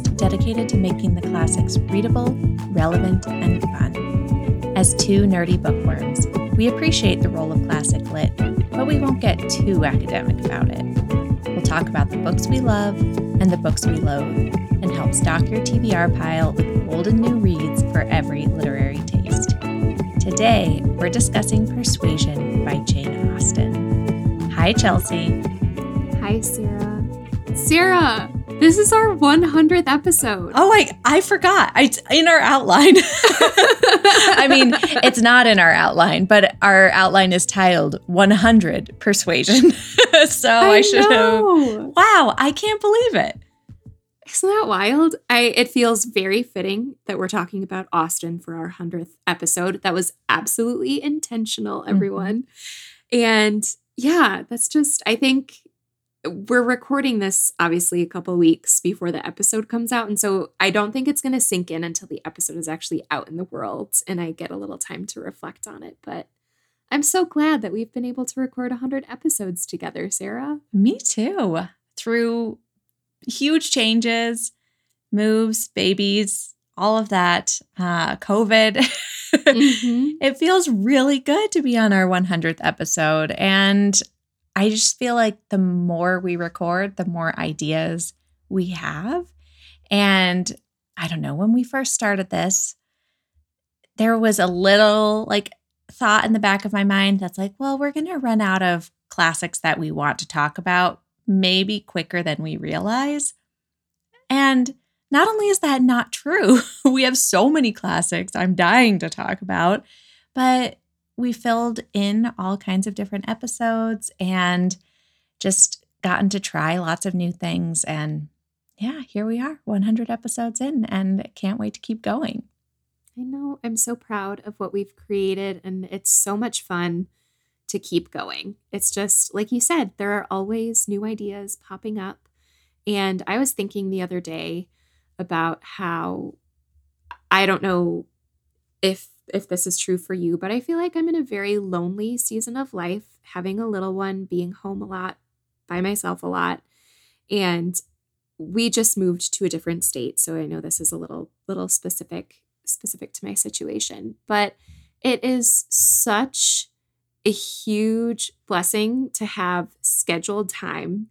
podcast dedicated to making the classics readable, relevant, and fun. As two nerdy bookworms, we appreciate the role of classic lit, but we won't get too academic about it. We'll talk about the books we love and the books we loathe, and help stock your TBR pile with old and new reads for every literary taste. Today, we're discussing Persuasion by Jane Austen. Hi, Chelsea. Hi, Sarah. Sarah, this is our 100th episode. Oh, I I forgot. It's in our outline. I mean, it's not in our outline, but our outline is titled 100 Persuasion. so I, I should have. Wow, I can't believe it. Isn't that wild? I it feels very fitting that we're talking about Austen for our 100th episode. That was absolutely intentional, mm-hmm. everyone. And yeah, that's just I think we're recording this obviously a couple weeks before the episode comes out and so I don't think it's going to sink in until the episode is actually out in the world and I get a little time to reflect on it, but I'm so glad that we've been able to record 100 episodes together, Sarah. Me too. Through huge changes, moves, babies, all of that, uh, COVID. Mhm. it feels really good to be on our 100th episode. And I just feel like the more we record, the more ideas we have. And I don't know, when we first started this, there was a little like thought in the back of my mind that's like, well, we're going to run out of classics that we want to talk about maybe quicker than we realize. And not only is that not true, we have so many classics I'm dying to talk about, but we filled in all kinds of different episodes and just gotten to try lots of new things. And yeah, here we are, 100 episodes in, and can't wait to keep going. I know. I'm so proud of what we've created, and it's so much fun to keep going. It's just, like you said, there are always new ideas popping up. And I was thinking the other day about how I don't know if if this is true for you, but I feel like I'm in a very lonely season of life, having a little one, being home a lot, by myself a lot. And we just moved to a different state, so I know this is a little little specific specific to my situation, but it is such a huge blessing to have scheduled time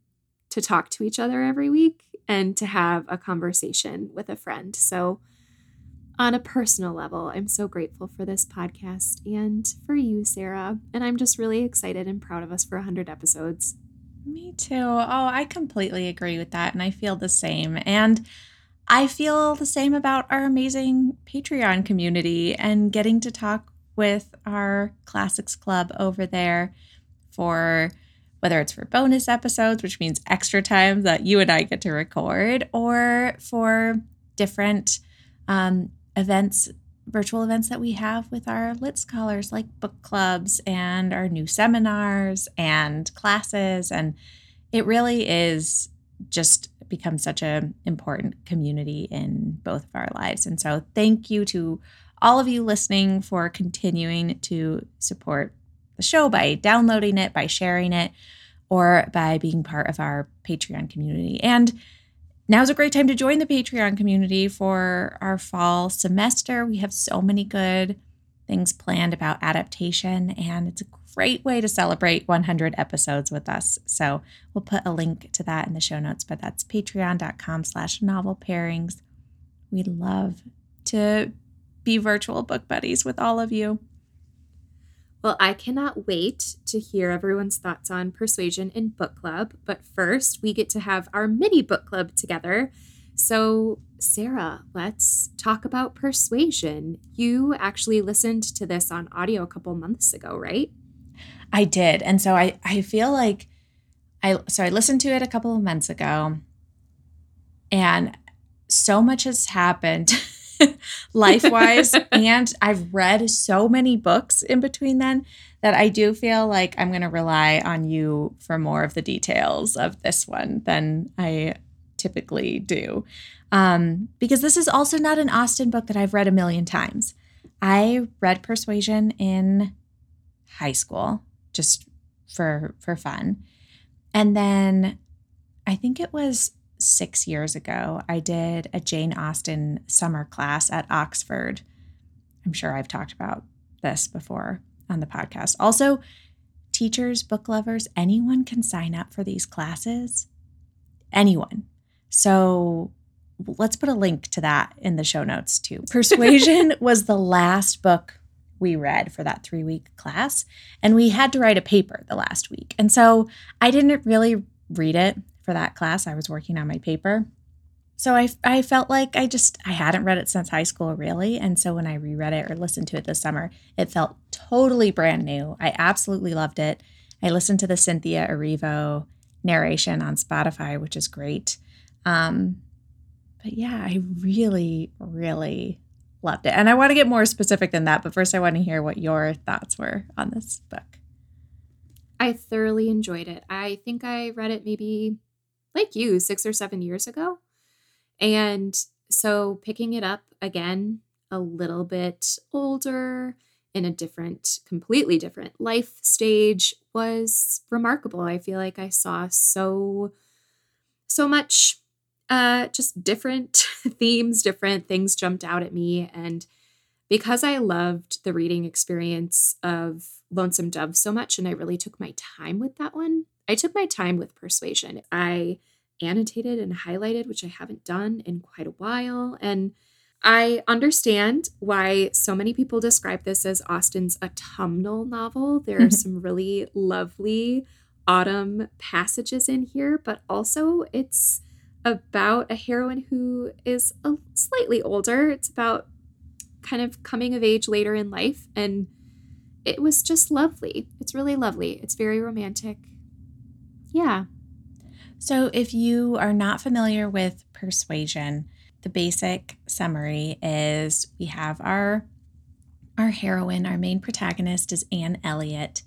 to talk to each other every week and to have a conversation with a friend. So, on a personal level, I'm so grateful for this podcast and for you, Sarah. And I'm just really excited and proud of us for 100 episodes. Me too. Oh, I completely agree with that. And I feel the same. And I feel the same about our amazing Patreon community and getting to talk with our Classics Club over there for whether it's for bonus episodes, which means extra time that you and I get to record, or for different um, events, virtual events that we have with our lit scholars, like book clubs and our new seminars and classes. And it really is just become such an important community in both of our lives. And so, thank you to all of you listening for continuing to support the show by downloading it, by sharing it, or by being part of our Patreon community. And now's a great time to join the Patreon community for our fall semester. We have so many good things planned about adaptation, and it's a great way to celebrate 100 episodes with us. So we'll put a link to that in the show notes, but that's patreon.com slash novel pairings. We'd love to be virtual book buddies with all of you. Well, I cannot wait to hear everyone's thoughts on Persuasion in Book Club. But first, we get to have our mini book club together. So, Sarah, let's talk about Persuasion. You actually listened to this on audio a couple months ago, right? I did. And so I, I feel like I so I listened to it a couple of months ago and so much has happened life-wise and I've read so many books in between then that I do feel like I'm going to rely on you for more of the details of this one than I typically do. Um, because this is also not an Austen book that I've read a million times. I read Persuasion in high school just for for fun. And then I think it was six years ago, I did a Jane Austen summer class at Oxford. I'm sure I've talked about this before on the podcast. Also, teachers, book lovers, anyone can sign up for these classes. Anyone. So let's put a link to that in the show notes too. Persuasion was the last book we read for that three week class, and we had to write a paper the last week. And so I didn't really read it for that class. I was working on my paper. So I, I felt like I just I hadn't read it since high school really and so when I reread it or listened to it this summer it felt totally brand new. I absolutely loved it. I listened to the Cynthia Erivo narration on Spotify which is great. Um, but yeah, I really really loved it. And I want to get more specific than that, but first I want to hear what your thoughts were on this book. I thoroughly enjoyed it. I think I read it maybe like you 6 or 7 years ago. And so picking it up again, a little bit older, in a different, completely different life stage was remarkable. I feel like I saw so, so much uh, just different themes, different things jumped out at me. And because I loved the reading experience of Lonesome Dove so much, and I really took my time with that one, I took my time with Persuasion. I annotated and highlighted, which I haven't done in quite a while. And I understand why so many people describe this as Austen's autumnal novel. There are mm-hmm. some really lovely autumn passages in here, but also it's about a heroine who is a slightly older. It's about kind of coming of age later in life and it was just lovely. It's really lovely. It's very romantic. Yeah, so, if you are not familiar with persuasion, the basic summary is we have our our heroine, our main protagonist is Anne Elliot.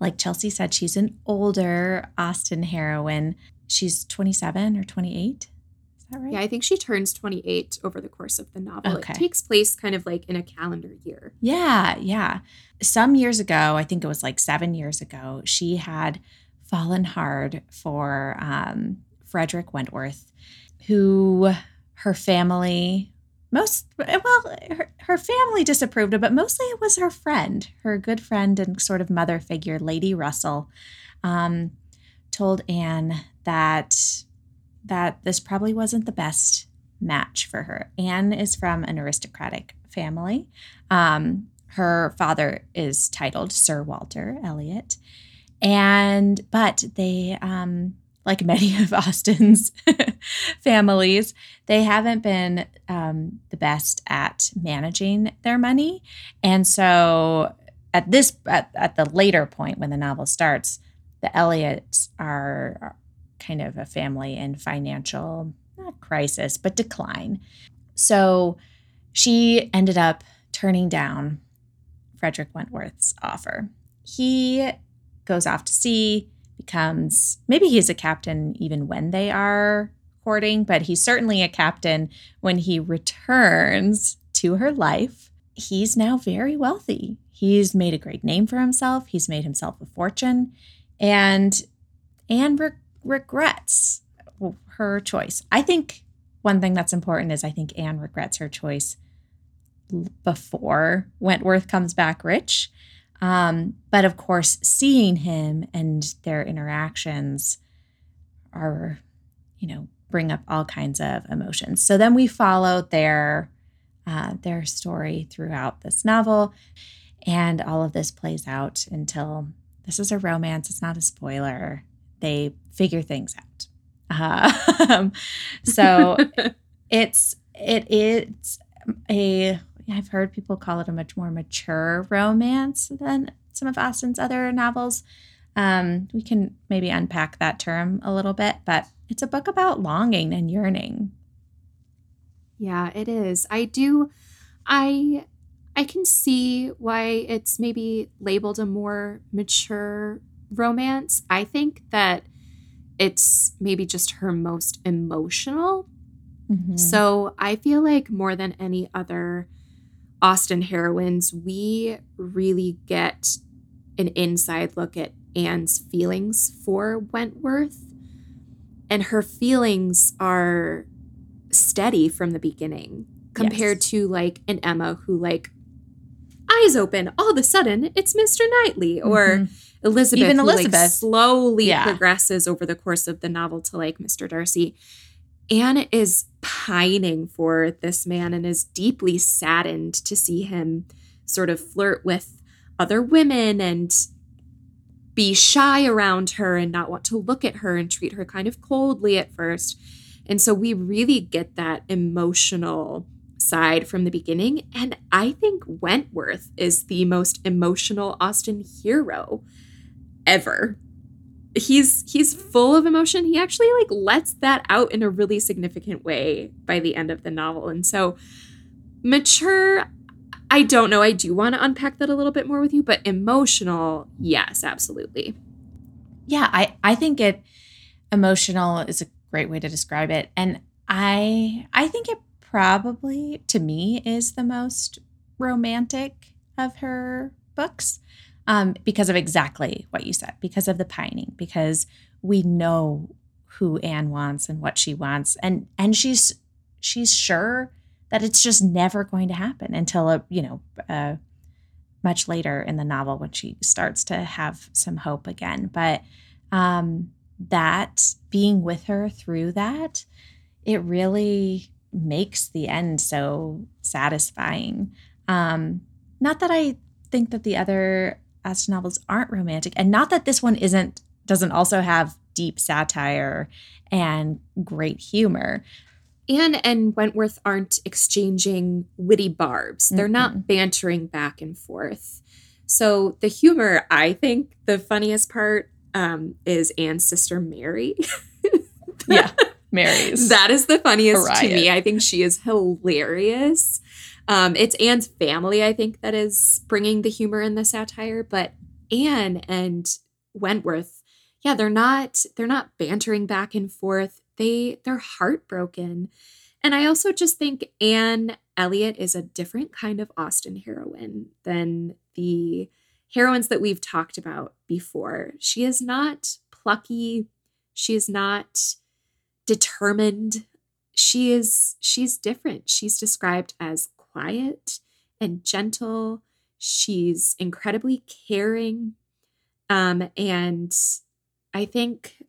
Like Chelsea said, she's an older Austen heroine. She's 27 or 28. Is that right? Yeah, I think she turns 28 over the course of the novel. Okay. It takes place kind of like in a calendar year. Yeah, yeah. Some years ago, I think it was like seven years ago, she had fallen hard for um, Frederick Wentworth, who her family most well her, her family disapproved of but mostly it was her friend her good friend and sort of mother figure lady russell um, told anne that that this probably wasn't the best match for her. Anne is from an aristocratic family. Um, her father is titled sir walter elliot and, but they, um, like many of Austen's families, they haven't been um, the best at managing their money. And so at this, at, at the later point when the novel starts, the Elliots are kind of a family in financial, not crisis, but decline. So she ended up turning down Frederick Wentworth's offer. He goes off to sea, becomes maybe he's a captain even when they are courting, but he's certainly a captain when he returns to her life. He's now very wealthy. He's made a great name for himself. He's made himself a fortune. And Anne re- regrets her choice. I think one thing that's important is I think Anne regrets her choice before Wentworth comes back rich. Um, but of course, seeing him and their interactions are, you know, bring up all kinds of emotions. So then we follow their uh, their story throughout this novel, and all of this plays out until this is a romance. It's not a spoiler. They figure things out. Uh, so it's it is a I've heard people call it a much more mature romance than some of Austen's other novels. Um, we can maybe unpack that term a little bit, but it's a book about longing and yearning. Yeah, it is. I do I I can see why it's maybe labeled a more mature romance. I think that it's maybe just her most emotional. Mm-hmm. So I feel like more than any other Austen heroines, we really get an inside look at Anne's feelings for Wentworth. and her feelings are steady from the beginning compared Yes. to like an Emma who like eyes open all of a sudden it's Mr. Knightley or Mhm. Elizabeth Even who, like, Elizabeth. slowly Yeah. progresses over the course of the novel to like Mr. Darcy. Anne is pining for this man and is deeply saddened to see him sort of flirt with other women and be shy around her and not want to look at her and treat her kind of coldly at first. And so we really get that emotional side from the beginning. And I think Wentworth is the most emotional Austen hero ever. He's he's full of emotion. He actually like lets that out in a really significant way by the end of the novel. And so mature I don't know. I do want to unpack that a little bit more with you, but emotional, yes, absolutely. Yeah, I I think it emotional is a great way to describe it. And I I think it probably to me is the most romantic of her books. Um, because of exactly what you said, because of the pining, because we know who Anne wants and what she wants, and and she's she's sure that it's just never going to happen until a you know uh, much later in the novel when she starts to have some hope again. But um, that being with her through that, it really makes the end so satisfying. Um, not that I think that the other Austen novels aren't romantic, and not that this one isn't doesn't also have deep satire and great humor. Anne and Wentworth aren't exchanging witty barbs. They're not bantering back and forth. So the humor, I think, the funniest part um, is Anne's sister Mary. Yeah, Mary's. that is the funniest to me. I think she is hilarious. Um, it's Anne's family, I think, that is bringing the humor and the satire. But Anne and Wentworth, yeah, they're not they're not bantering back and forth. They they're heartbroken. And I also just think Anne Elliot is a different kind of Austen heroine than the heroines that we've talked about before. She is not plucky. She is not determined. She is she's different. She's described as quiet and gentle. She's incredibly caring. Um, and I think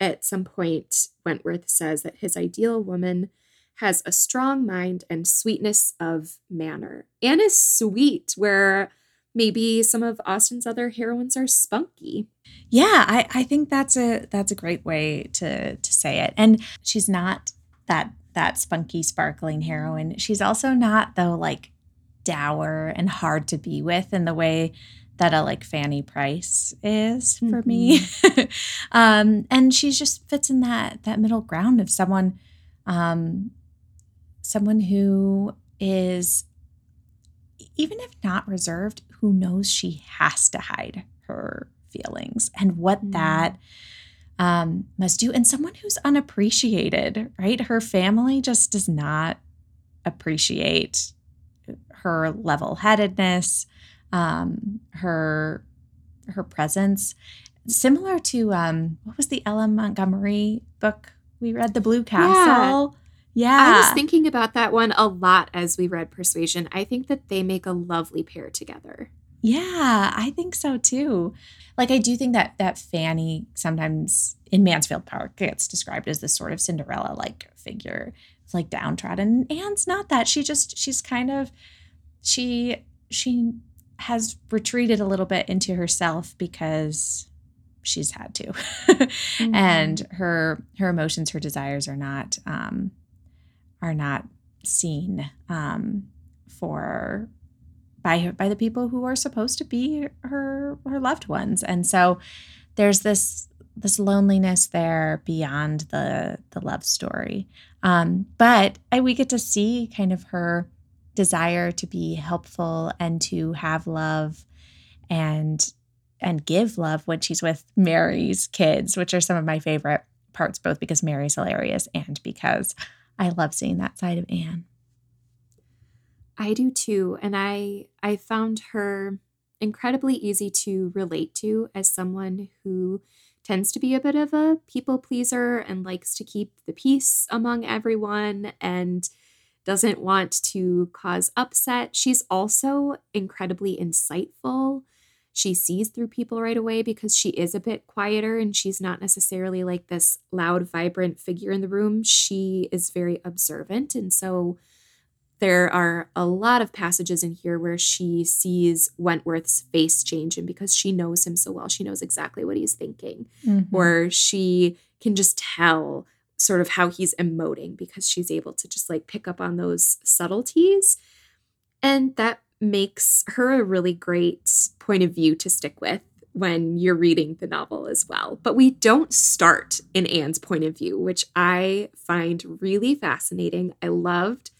at some point Wentworth says that his ideal woman has a strong mind and sweetness of manner. Anne is sweet, where maybe some of Austen's other heroines are spunky. Yeah, I, I think that's a that's a great way to to say it. And she's not that that spunky, sparkling heroine. She's also not though like dour and hard to be with in the way that a like Fanny Price is for me. um, and she just fits in that that middle ground of someone, um, someone who is even if not reserved, who knows she has to hide her feelings and what Mm. that um, must do. And someone who's unappreciated, right? Her family just does not appreciate her level headedness, um, her her presence. Similar to um, what was the L.M. Montgomery book we read, The Blue Castle? Yeah. I was thinking about that one a lot as we read Persuasion. I think that they make a lovely pair together. Yeah, I think so too. Like I do think that that Fanny sometimes in Mansfield Park gets described as this sort of Cinderella like figure, It's like downtrodden. Anne's not that. She just she's kind of she she has retreated a little bit into herself because she's had to. and her her emotions, her desires are not um are not seen um for by her, by the people who are supposed to be her her loved ones. And so there's this this loneliness there beyond the the love story. Um but I, we get to see kind of her desire to be helpful and to have love and and give love when she's with Mary's kids which are some of my favorite parts both because Mary's hilarious and because I love seeing that side of Anne I do too, and I I found her incredibly easy to relate to as someone who tends to be a bit of a people pleaser and likes to keep the peace among everyone and doesn't want to cause upset. She's also incredibly insightful. She sees through people right away because she is a bit quieter and she's not necessarily like this loud, vibrant figure in the room. She is very observant. And so there are a lot of passages in here where she sees Wentworth's face change, and because she knows him so well, she knows exactly what he's thinking, mm-hmm. or she can just tell sort of how he's emoting because she's able to just like pick up on those subtleties. And that makes her a really great point of view to stick with when you're reading the novel as well. But we don't start in Anne's point of view, which I find really fascinating. I loved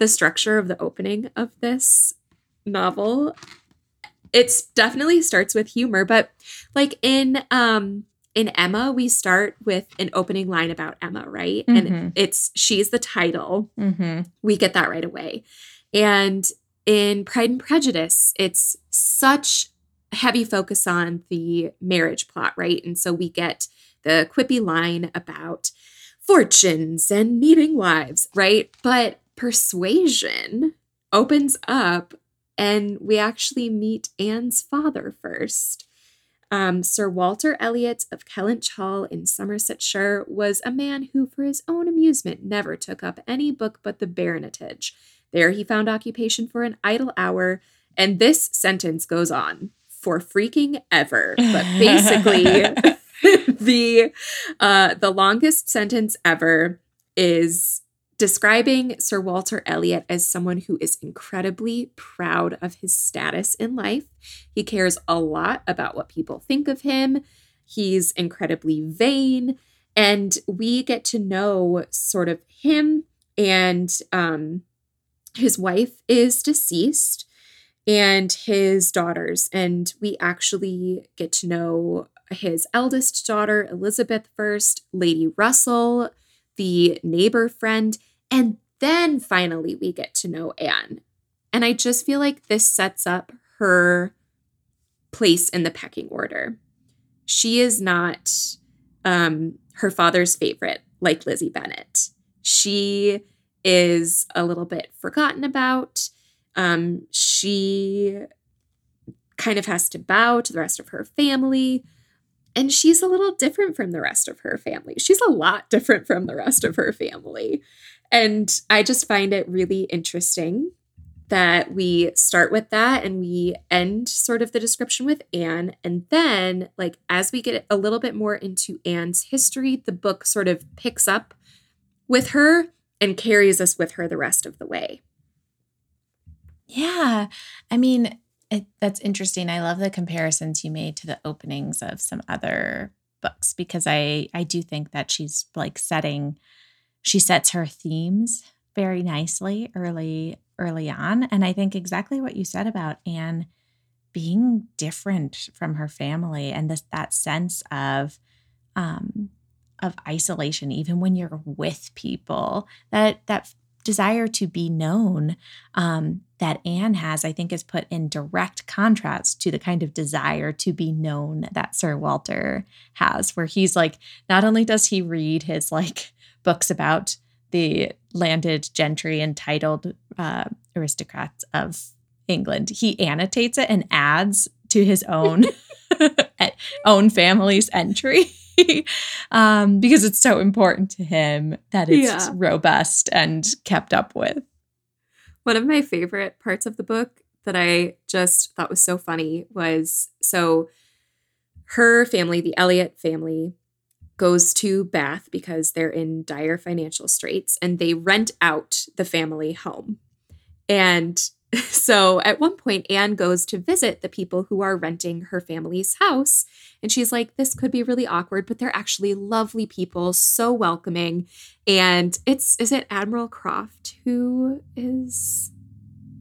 the structure of the opening of this novel it's definitely starts with humor but like in um in Emma we start with an opening line about Emma right? Mm-hmm. and it's she's the title. Mm-hmm. we get that right away. And in Pride and Prejudice it's such heavy focus on the marriage plot right? And so we get the quippy line about fortunes and needing wives right? But persuasion opens up and we actually meet Anne's father first. Um, Sir Walter Elliot of Kellynch Hall in Somersetshire was a man who, for his own amusement, never took up any book but the Baronetage. There he found occupation for an idle hour, and this sentence goes on for freaking ever. But basically, the uh, the longest sentence ever is describing Sir Walter Elliot as someone who is incredibly proud of his status in life. He cares a lot about what people think of him. He's incredibly vain. And we get to know sort of him and um, his wife is deceased and his daughters. And we actually get to know his eldest daughter, Elizabeth, first, Lady Russell, the neighbor friend, and then finally, we get to know Anne. And I just feel like this sets up her place in the pecking order. She is not um, her father's favorite, like Lizzie Bennet. She is a little bit forgotten about. Um, she kind of has to bow to the rest of her family. And she's a little different from the rest of her family. She's a lot different from the rest of her family. And I just find it really interesting that we start with that and we end sort of the description with Anne. And then, like, as we get a little bit more into Anne's history, the book sort of picks up with her and carries us with her the rest of the way. Yeah. I mean, it, that's interesting. I love the comparisons you made to the openings of some other books because I I do think that she's like setting she sets her themes very nicely early early on and I think exactly what you said about Anne being different from her family and this that sense of um of isolation even when you're with people that that desire to be known um, that Anne has, I think, is put in direct contrast to the kind of desire to be known that Sir Walter has, where he's like, not only does he read his like books about the landed gentry entitled uh, aristocrats of England. He annotates it and adds to his own own family's entry um, because it's so important to him that it's yeah. robust and kept up with. One of my favorite parts of the book that I just thought was so funny was so her family, the Elliot family, goes to Bath because they're in dire financial straits and they rent out the family home. And so at one point, Anne goes to visit the people who are renting her family's house. And she's like, this could be really awkward, but they're actually lovely people, so welcoming. And it's, is it Admiral Croft who is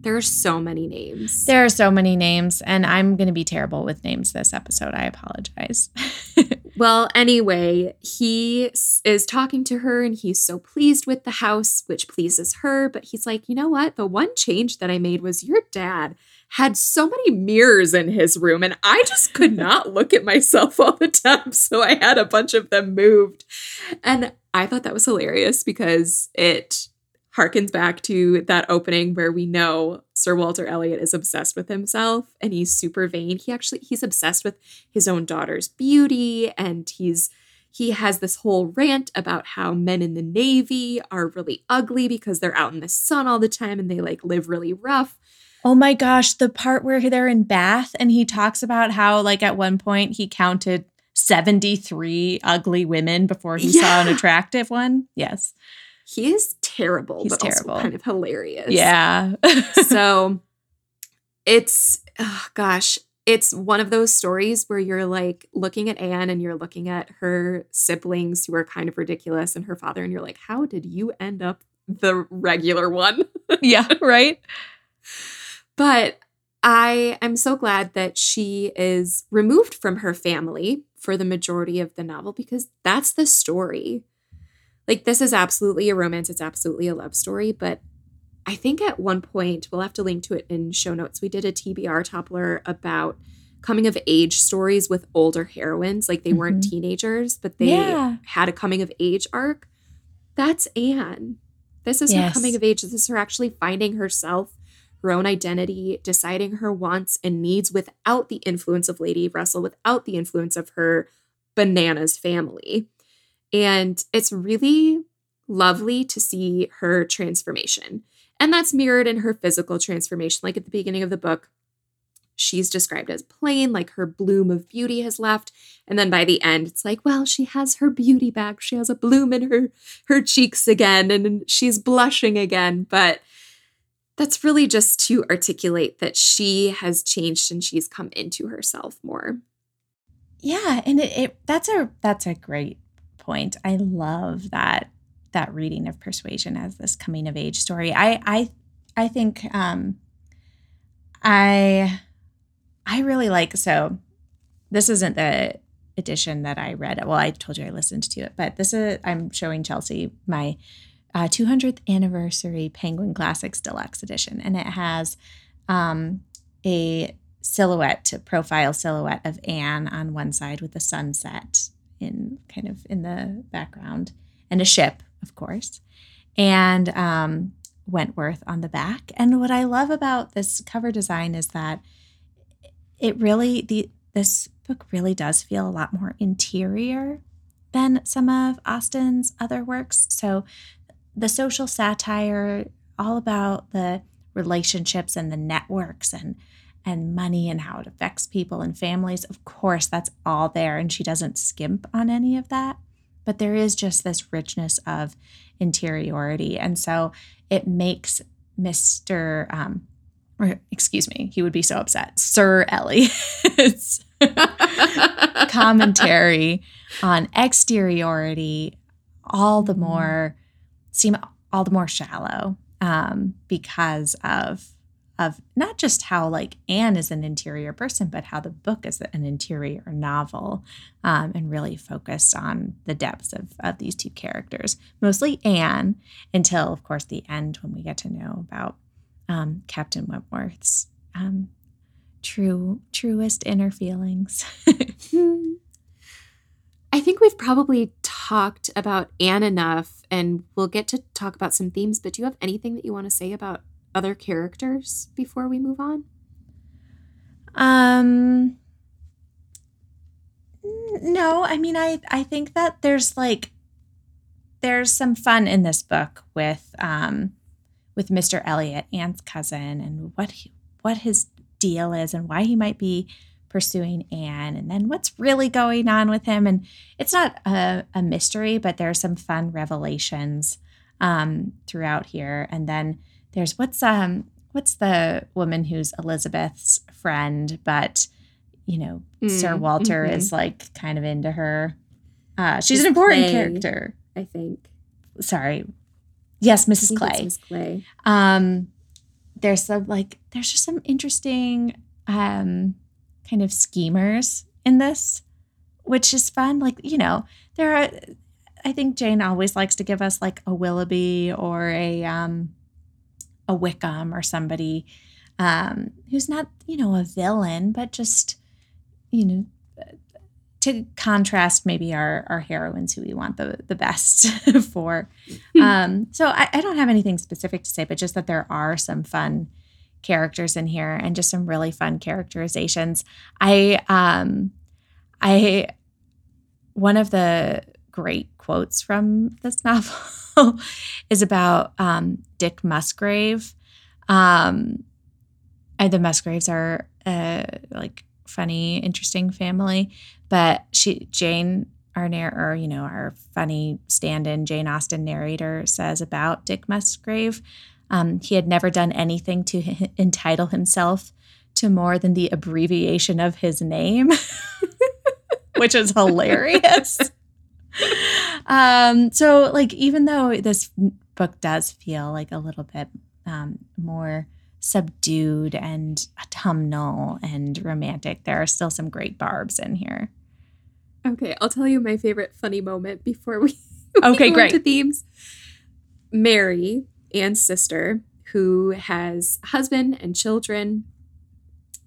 there are so many names. There are so many names, and I'm going to be terrible with names this episode. I apologize. Well, anyway, he is talking to her and he's so pleased with the house, which pleases her. But he's like, you know what? The one change that I made was your dad had so many mirrors in his room and I just could not look at myself all the time. So I had a bunch of them moved. And I thought that was hilarious because it harkens back to that opening where we know Sir Walter Elliot is obsessed with himself and he's super vain. He actually he's obsessed with his own daughter's beauty and he's he has this whole rant about how men in the navy are really ugly because they're out in the sun all the time and they like live really rough. Oh my gosh, the part where they're in Bath and he talks about how like at one point he counted 73 ugly women before he yeah. saw an attractive one. Yes he is terrible, He's but terrible. also kind of hilarious. Yeah. so it's oh gosh, it's one of those stories where you're like looking at Anne and you're looking at her siblings who are kind of ridiculous and her father, and you're like, how did you end up the regular one? yeah, right. But I am so glad that she is removed from her family for the majority of the novel because that's the story like this is absolutely a romance it's absolutely a love story but i think at one point we'll have to link to it in show notes we did a tbr toppler about coming of age stories with older heroines like they mm-hmm. weren't teenagers but they yeah. had a coming of age arc that's anne this is yes. her coming of age this is her actually finding herself her own identity deciding her wants and needs without the influence of lady russell without the influence of her bananas family and it's really lovely to see her transformation. And that's mirrored in her physical transformation. Like at the beginning of the book, she's described as plain, like her bloom of beauty has left. And then by the end, it's like, well, she has her beauty back. She has a bloom in her her cheeks again and she's blushing again. But that's really just to articulate that she has changed and she's come into herself more. Yeah, and it, it that's a that's a great point. I love that that reading of persuasion as this coming of age story. I I I think um I I really like so this isn't the edition that I read. Well, I told you I listened to it, but this is I'm showing Chelsea my uh, 200th anniversary Penguin Classics Deluxe edition, and it has um, a silhouette, profile silhouette of Anne on one side with the sunset in kind of in the background, and a ship, of course, and um, Wentworth on the back. And what I love about this cover design is that it really the this book really does feel a lot more interior than some of Austen's other works. So the social satire, all about the relationships and the networks and and money and how it affects people and families. Of course, that's all there, and she doesn't skimp on any of that. But there is just this richness of interiority. And so it makes Mr. Um, or excuse me, he would be so upset. Sir Elliot's commentary on exteriority all the mm-hmm. more seem all the more shallow um, because of of not just how like Anne is an interior person, but how the book is an interior novel, um, and really focused on the depths of of these two characters, mostly Anne, until of course the end when we get to know about um, Captain Wentworth's um, true truest inner feelings. I think we've probably talked about Anne enough, and we'll get to talk about some themes. But do you have anything that you want to say about other characters before we move on? Um no, I mean I I think that there's like there's some fun in this book with um with Mr. Elliot, Anne's cousin, and what he, what his deal is and why he might be pursuing Anne, and then what's really going on with him. And it's not a, a mystery, but there are some fun revelations um, throughout here. And then there's what's um what's the woman who's Elizabeth's friend, but you know, mm, Sir Walter mm-hmm. is like kind of into her. Uh, she's Miss an important Clay, character. I think. Sorry. Yes, Mrs. Clay. Miss Clay. Um, there's some like there's just some interesting um kind of schemers in this which is fun. Like, you know, there are, I think Jane always likes to give us like a Willoughby or a, um, a Wickham or somebody um, who's not, you know, a villain, but just, you know, to contrast maybe our our heroines who we want the the best for. Hmm. Um, so I, I don't have anything specific to say, but just that there are some fun characters in here and just some really fun characterizations. I um I one of the great quotes from this novel is about um, Dick Musgrave. Um, and the Musgraves are uh, like funny, interesting family. But she, Jane, our narr- or you know, our funny stand-in Jane Austen narrator says about Dick Musgrave, um, he had never done anything to h- entitle himself to more than the abbreviation of his name, which is hilarious. um, so, like, even though this book does feel like a little bit um, more subdued and autumnal and romantic, there are still some great barbs in here. Okay, I'll tell you my favorite funny moment before we, we okay, great. to themes. Mary, Anne's sister, who has husband and children.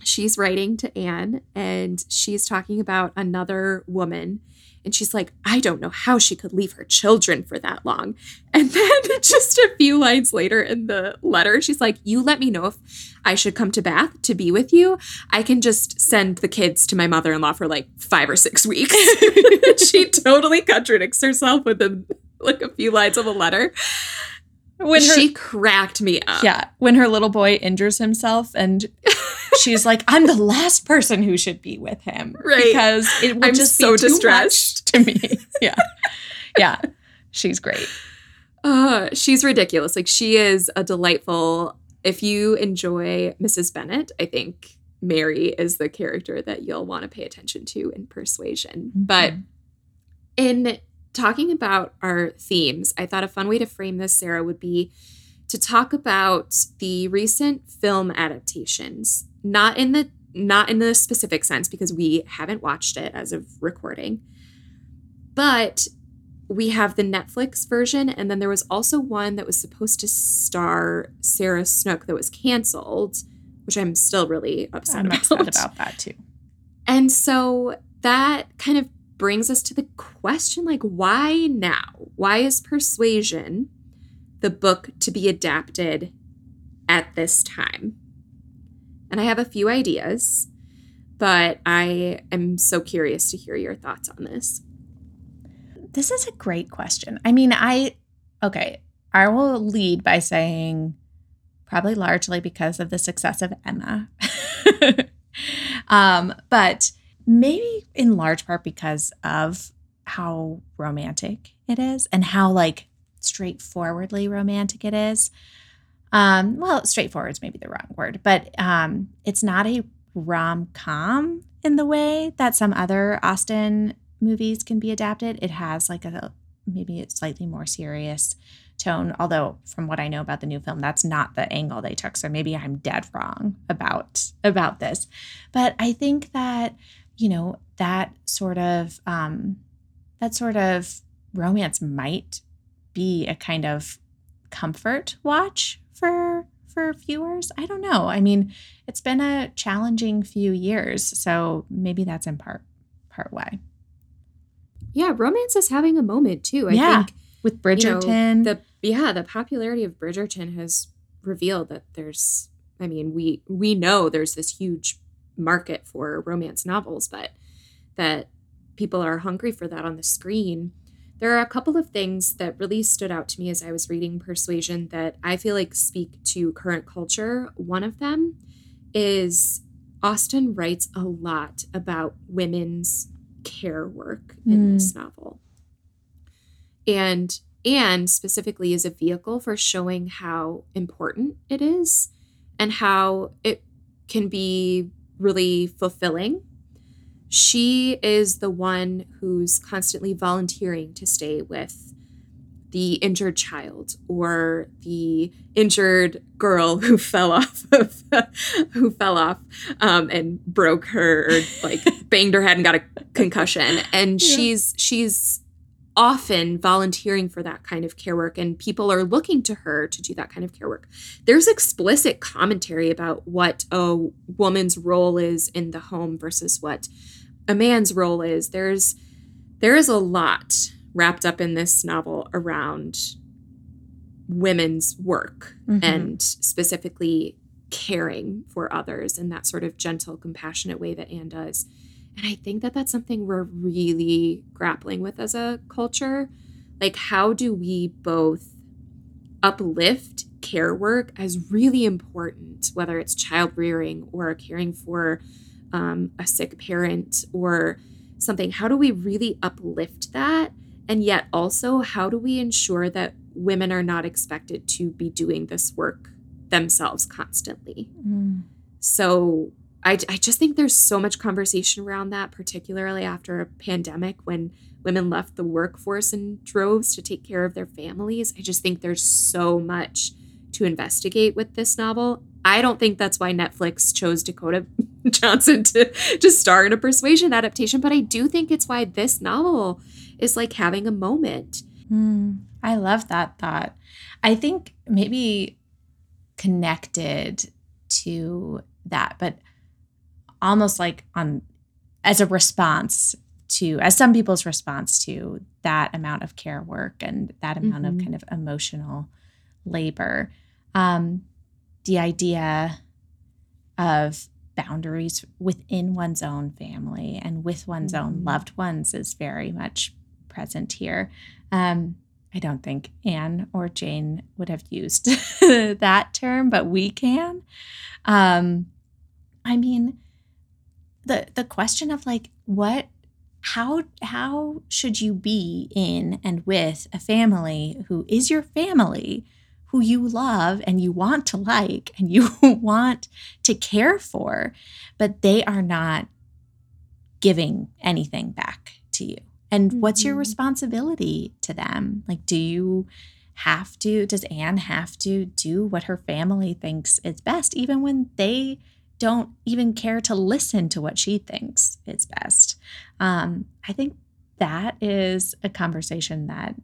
She's writing to Anne and she's talking about another woman and she's like, I don't know how she could leave her children for that long. And then just a few lines later in the letter, she's like, You let me know if I should come to Bath to be with you. I can just send the kids to my mother in law for like five or six weeks. she totally contradicts herself within like a few lines of a letter. When her, she cracked me up. Yeah. When her little boy injures himself and she's like, I'm the last person who should be with him. Right. Because it would I'm just so be too distressed. much to me. Yeah. Yeah. She's great. Uh, she's ridiculous. Like she is a delightful. If you enjoy Mrs. Bennet, I think Mary is the character that you'll want to pay attention to in Persuasion. Mm-hmm. But in talking about our themes, I thought a fun way to frame this, Sarah, would be to talk about the recent film adaptations, not in the not in the specific sense because we haven't watched it as of recording, but we have the Netflix version, and then there was also one that was supposed to star Sarah Snook that was canceled, which I'm still really upset I'm about. upset about that too. And so that kind of brings us to the question like, why now? Why is Persuasion the book to be adapted at this time? And I have a few ideas, but I am so curious to hear your thoughts on this. This is a great question. I mean, I, okay, I will lead by saying probably largely because of the success of Emma. um, but maybe in large part because of how romantic it is and how like straightforwardly romantic it is. Um, well, straightforward is maybe the wrong word, but um, it's not a rom com in the way that some other Austen movies can be adapted. It has like a maybe a slightly more serious tone. Although, from what I know about the new film, that's not the angle they took. So maybe I'm dead wrong about about this. But I think that you know that sort of um, that sort of romance might be a kind of comfort watch for viewers. I don't know. I mean, it's been a challenging few years, so maybe that's in part part why. Yeah, romance is having a moment too. I Yeah, think With you know, Bridgerton, the yeah, the popularity of Bridgerton has revealed that there's I mean, we we know there's this huge market for romance novels, but that people are hungry for that on the screen. There are a couple of things that really stood out to me as I was reading Persuasion that I feel like speak to current culture. One of them is Austen writes a lot about women's care work in hmm. this novel. And and specifically is a vehicle for showing how important it is and how it can be really fulfilling. She is the one who's constantly volunteering to stay with the injured child or the injured girl who fell off of who fell off um, and broke her or like banged her head and got a concussion and yeah. she's she's often volunteering for that kind of care work and people are looking to her to do that kind of care work. There's explicit commentary about what a woman's role is in the home versus what a man's role is. There's there is a lot wrapped up in this novel around women's work mm-hmm. and specifically caring for others in that sort of gentle compassionate way that Anne does. And I think that that's something we're really grappling with as a culture. Like, how do we both uplift care work as really important, whether it's child rearing or caring for um, a sick parent or something? How do we really uplift that? And yet, also, how do we ensure that women are not expected to be doing this work themselves constantly? Mm. So, I, I just think there's so much conversation around that, particularly after a pandemic when women left the workforce in droves to take care of their families. I just think there's so much to investigate with this novel. I don't think that's why Netflix chose Dakota Johnson to, to star in a persuasion adaptation, but I do think it's why this novel is like having a moment. Mm, I love that thought. I think maybe connected to that, but almost like on as a response to as some people's response to that amount of care work and that amount mm-hmm. of kind of emotional labor um, the idea of boundaries within one's own family and with one's mm-hmm. own loved ones is very much present here um, i don't think anne or jane would have used that term but we can um, i mean the the question of like what how how should you be in and with a family who is your family who you love and you want to like and you want to care for but they are not giving anything back to you and mm-hmm. what's your mm-hmm. responsibility to them like do you have to does anne have to do what her family thinks is best even when they don't even care to listen to what she thinks is best. Um, I think that is a conversation that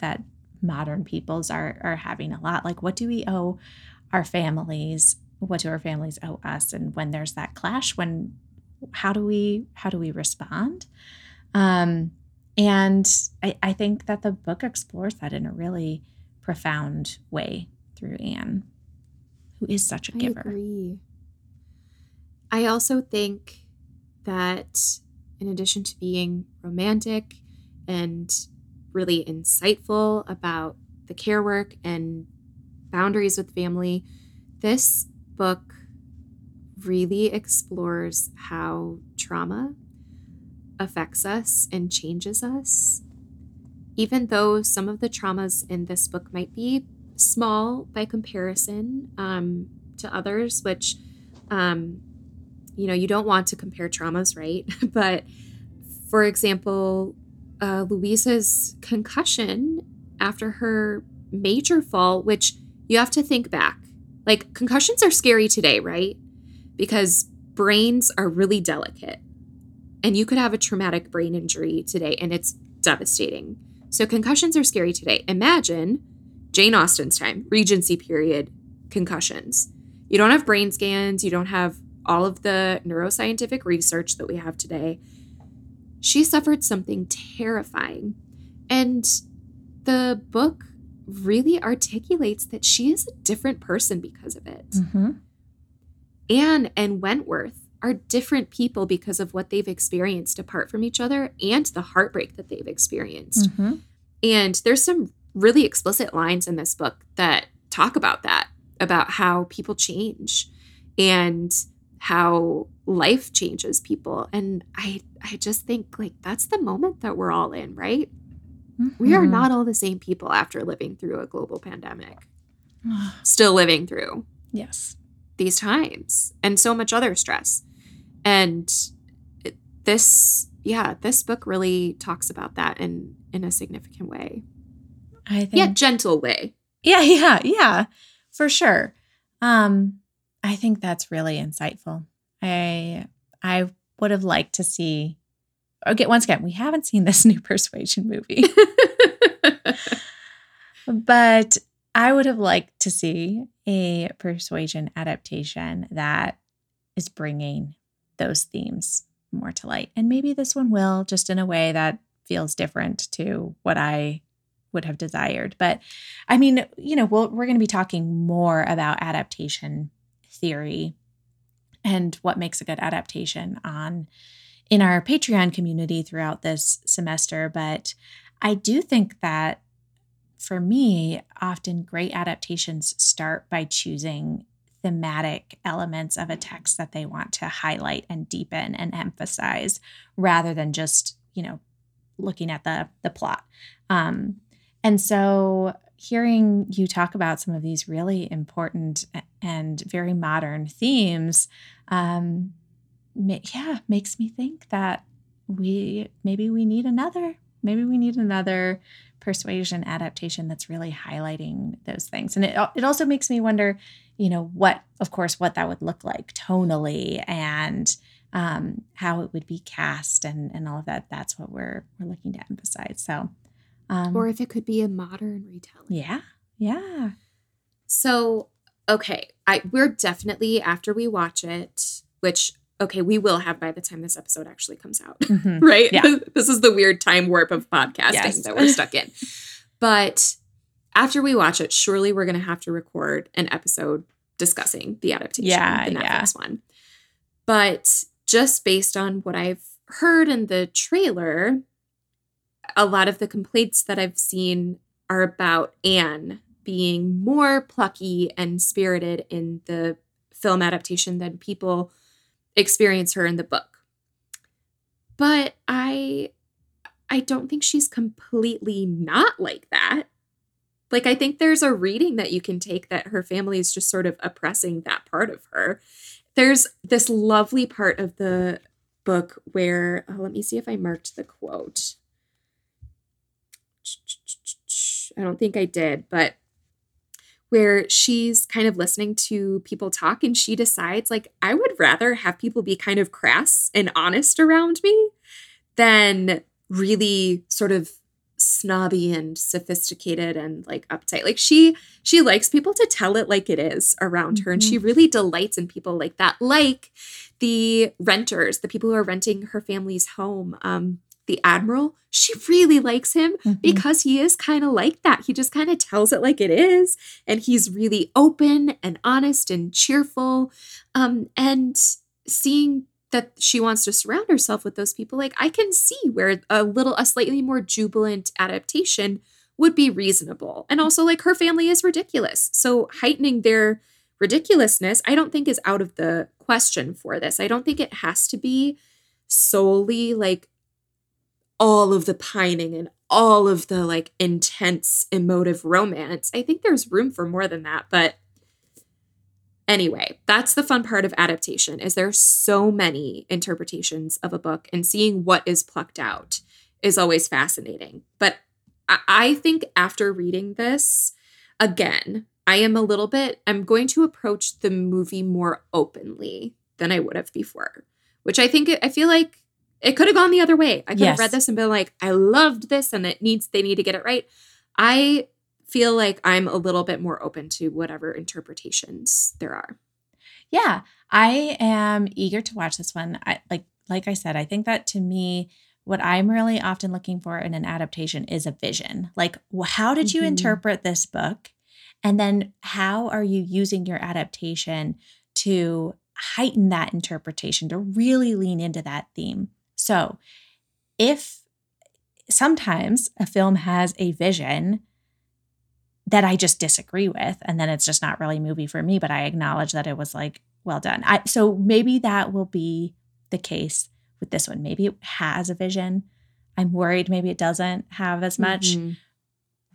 that modern peoples are are having a lot. Like, what do we owe our families? What do our families owe us? And when there's that clash, when how do we how do we respond? Um, and I, I think that the book explores that in a really profound way through Anne, who is such a giver. I agree. I also think that in addition to being romantic and really insightful about the care work and boundaries with family, this book really explores how trauma affects us and changes us. Even though some of the traumas in this book might be small by comparison um, to others, which um, you know, you don't want to compare traumas, right? but for example, uh, Louisa's concussion after her major fall, which you have to think back. Like, concussions are scary today, right? Because brains are really delicate. And you could have a traumatic brain injury today, and it's devastating. So, concussions are scary today. Imagine Jane Austen's time, Regency period concussions. You don't have brain scans, you don't have all of the neuroscientific research that we have today, she suffered something terrifying. And the book really articulates that she is a different person because of it. Mm-hmm. Anne and Wentworth are different people because of what they've experienced apart from each other and the heartbreak that they've experienced. Mm-hmm. And there's some really explicit lines in this book that talk about that, about how people change and how life changes people and i i just think like that's the moment that we're all in right mm-hmm. we are mm-hmm. not all the same people after living through a global pandemic still living through yes these times and so much other stress and this yeah this book really talks about that in in a significant way I think yeah, gentle way. Yeah, yeah, yeah. For sure. Um I think that's really insightful. I I would have liked to see okay, once again, we haven't seen this new persuasion movie. but I would have liked to see a persuasion adaptation that is bringing those themes more to light. And maybe this one will, just in a way that feels different to what I would have desired. But I mean, you know, we we are going to be talking more about adaptation theory and what makes a good adaptation on in our Patreon community throughout this semester. But I do think that for me, often great adaptations start by choosing thematic elements of a text that they want to highlight and deepen and emphasize rather than just, you know, looking at the the plot. Um, and so hearing you talk about some of these really important and very modern themes, um, yeah, makes me think that we maybe we need another, maybe we need another persuasion adaptation that's really highlighting those things. And it it also makes me wonder, you know, what of course what that would look like tonally and um, how it would be cast and and all of that. That's what we're we're looking to emphasize. So, um, or if it could be a modern retelling. Yeah, yeah. So okay, I we're definitely after we watch it, which okay, we will have by the time this episode actually comes out, mm-hmm. right? Yeah. this is the weird time warp of podcasting yes. that we're stuck in. But after we watch it, surely we're going to have to record an episode discussing the adaptation, yeah, the Netflix yeah. one. But just based on what I've heard in the trailer, a lot of the complaints that I've seen are about Anne being more plucky and spirited in the film adaptation than people experience her in the book. But I I don't think she's completely not like that. Like I think there's a reading that you can take that her family is just sort of oppressing that part of her. There's this lovely part of the book where oh, let me see if I marked the quote. I don't think I did, but where she's kind of listening to people talk and she decides like I would rather have people be kind of crass and honest around me than really sort of snobby and sophisticated and like uptight. Like she she likes people to tell it like it is around mm-hmm. her and she mm-hmm. really delights in people like that. Like the renters, the people who are renting her family's home. Um the admiral, she really likes him mm-hmm. because he is kind of like that. He just kind of tells it like it is, and he's really open and honest and cheerful. Um, and seeing that she wants to surround herself with those people, like I can see where a little, a slightly more jubilant adaptation would be reasonable. And also, like her family is ridiculous, so heightening their ridiculousness, I don't think is out of the question for this. I don't think it has to be solely like all of the pining and all of the like intense emotive romance. I think there's room for more than that, but anyway, that's the fun part of adaptation is there so many interpretations of a book and seeing what is plucked out is always fascinating. But I think after reading this again, I am a little bit I'm going to approach the movie more openly than I would have before, which I think I feel like it could have gone the other way. I could yes. have read this and been like, I loved this and it needs they need to get it right. I feel like I'm a little bit more open to whatever interpretations there are. Yeah, I am eager to watch this one. I like like I said, I think that to me what I'm really often looking for in an adaptation is a vision. Like how did you mm-hmm. interpret this book? And then how are you using your adaptation to heighten that interpretation, to really lean into that theme? So, if sometimes a film has a vision that I just disagree with, and then it's just not really a movie for me, but I acknowledge that it was like well done. I, so maybe that will be the case with this one. Maybe it has a vision. I'm worried maybe it doesn't have as much. Mm-hmm.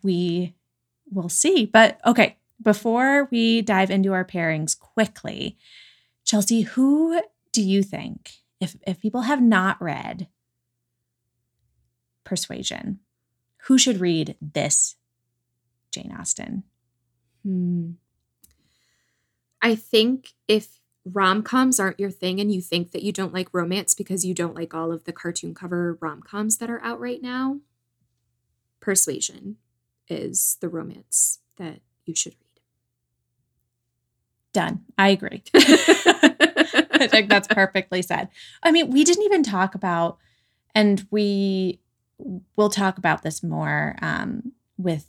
We will see. But okay, before we dive into our pairings quickly, Chelsea, who do you think if if people have not read Persuasion, who should read this Jane Austen? Hmm. I think if rom coms aren't your thing and you think that you don't like romance because you don't like all of the cartoon cover rom coms that are out right now, Persuasion is the romance that you should read. Done. I agree. I think that's perfectly said. I mean, we didn't even talk about, and we will talk about this more um, with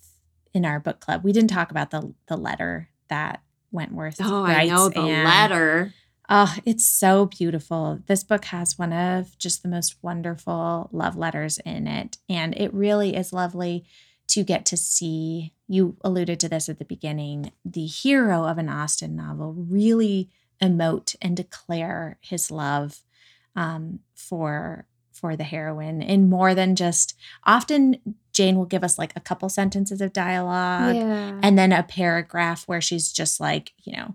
in our book club. We didn't talk about the the letter that Wentworth. Oh, I know the and, letter. Oh, it's so beautiful. This book has one of just the most wonderful love letters in it. And it really is lovely to get to see. You alluded to this at the beginning the hero of an Austen novel really emote and declare his love um, for for the heroine in more than just often Jane will give us like a couple sentences of dialogue yeah. and then a paragraph where she's just like, you know,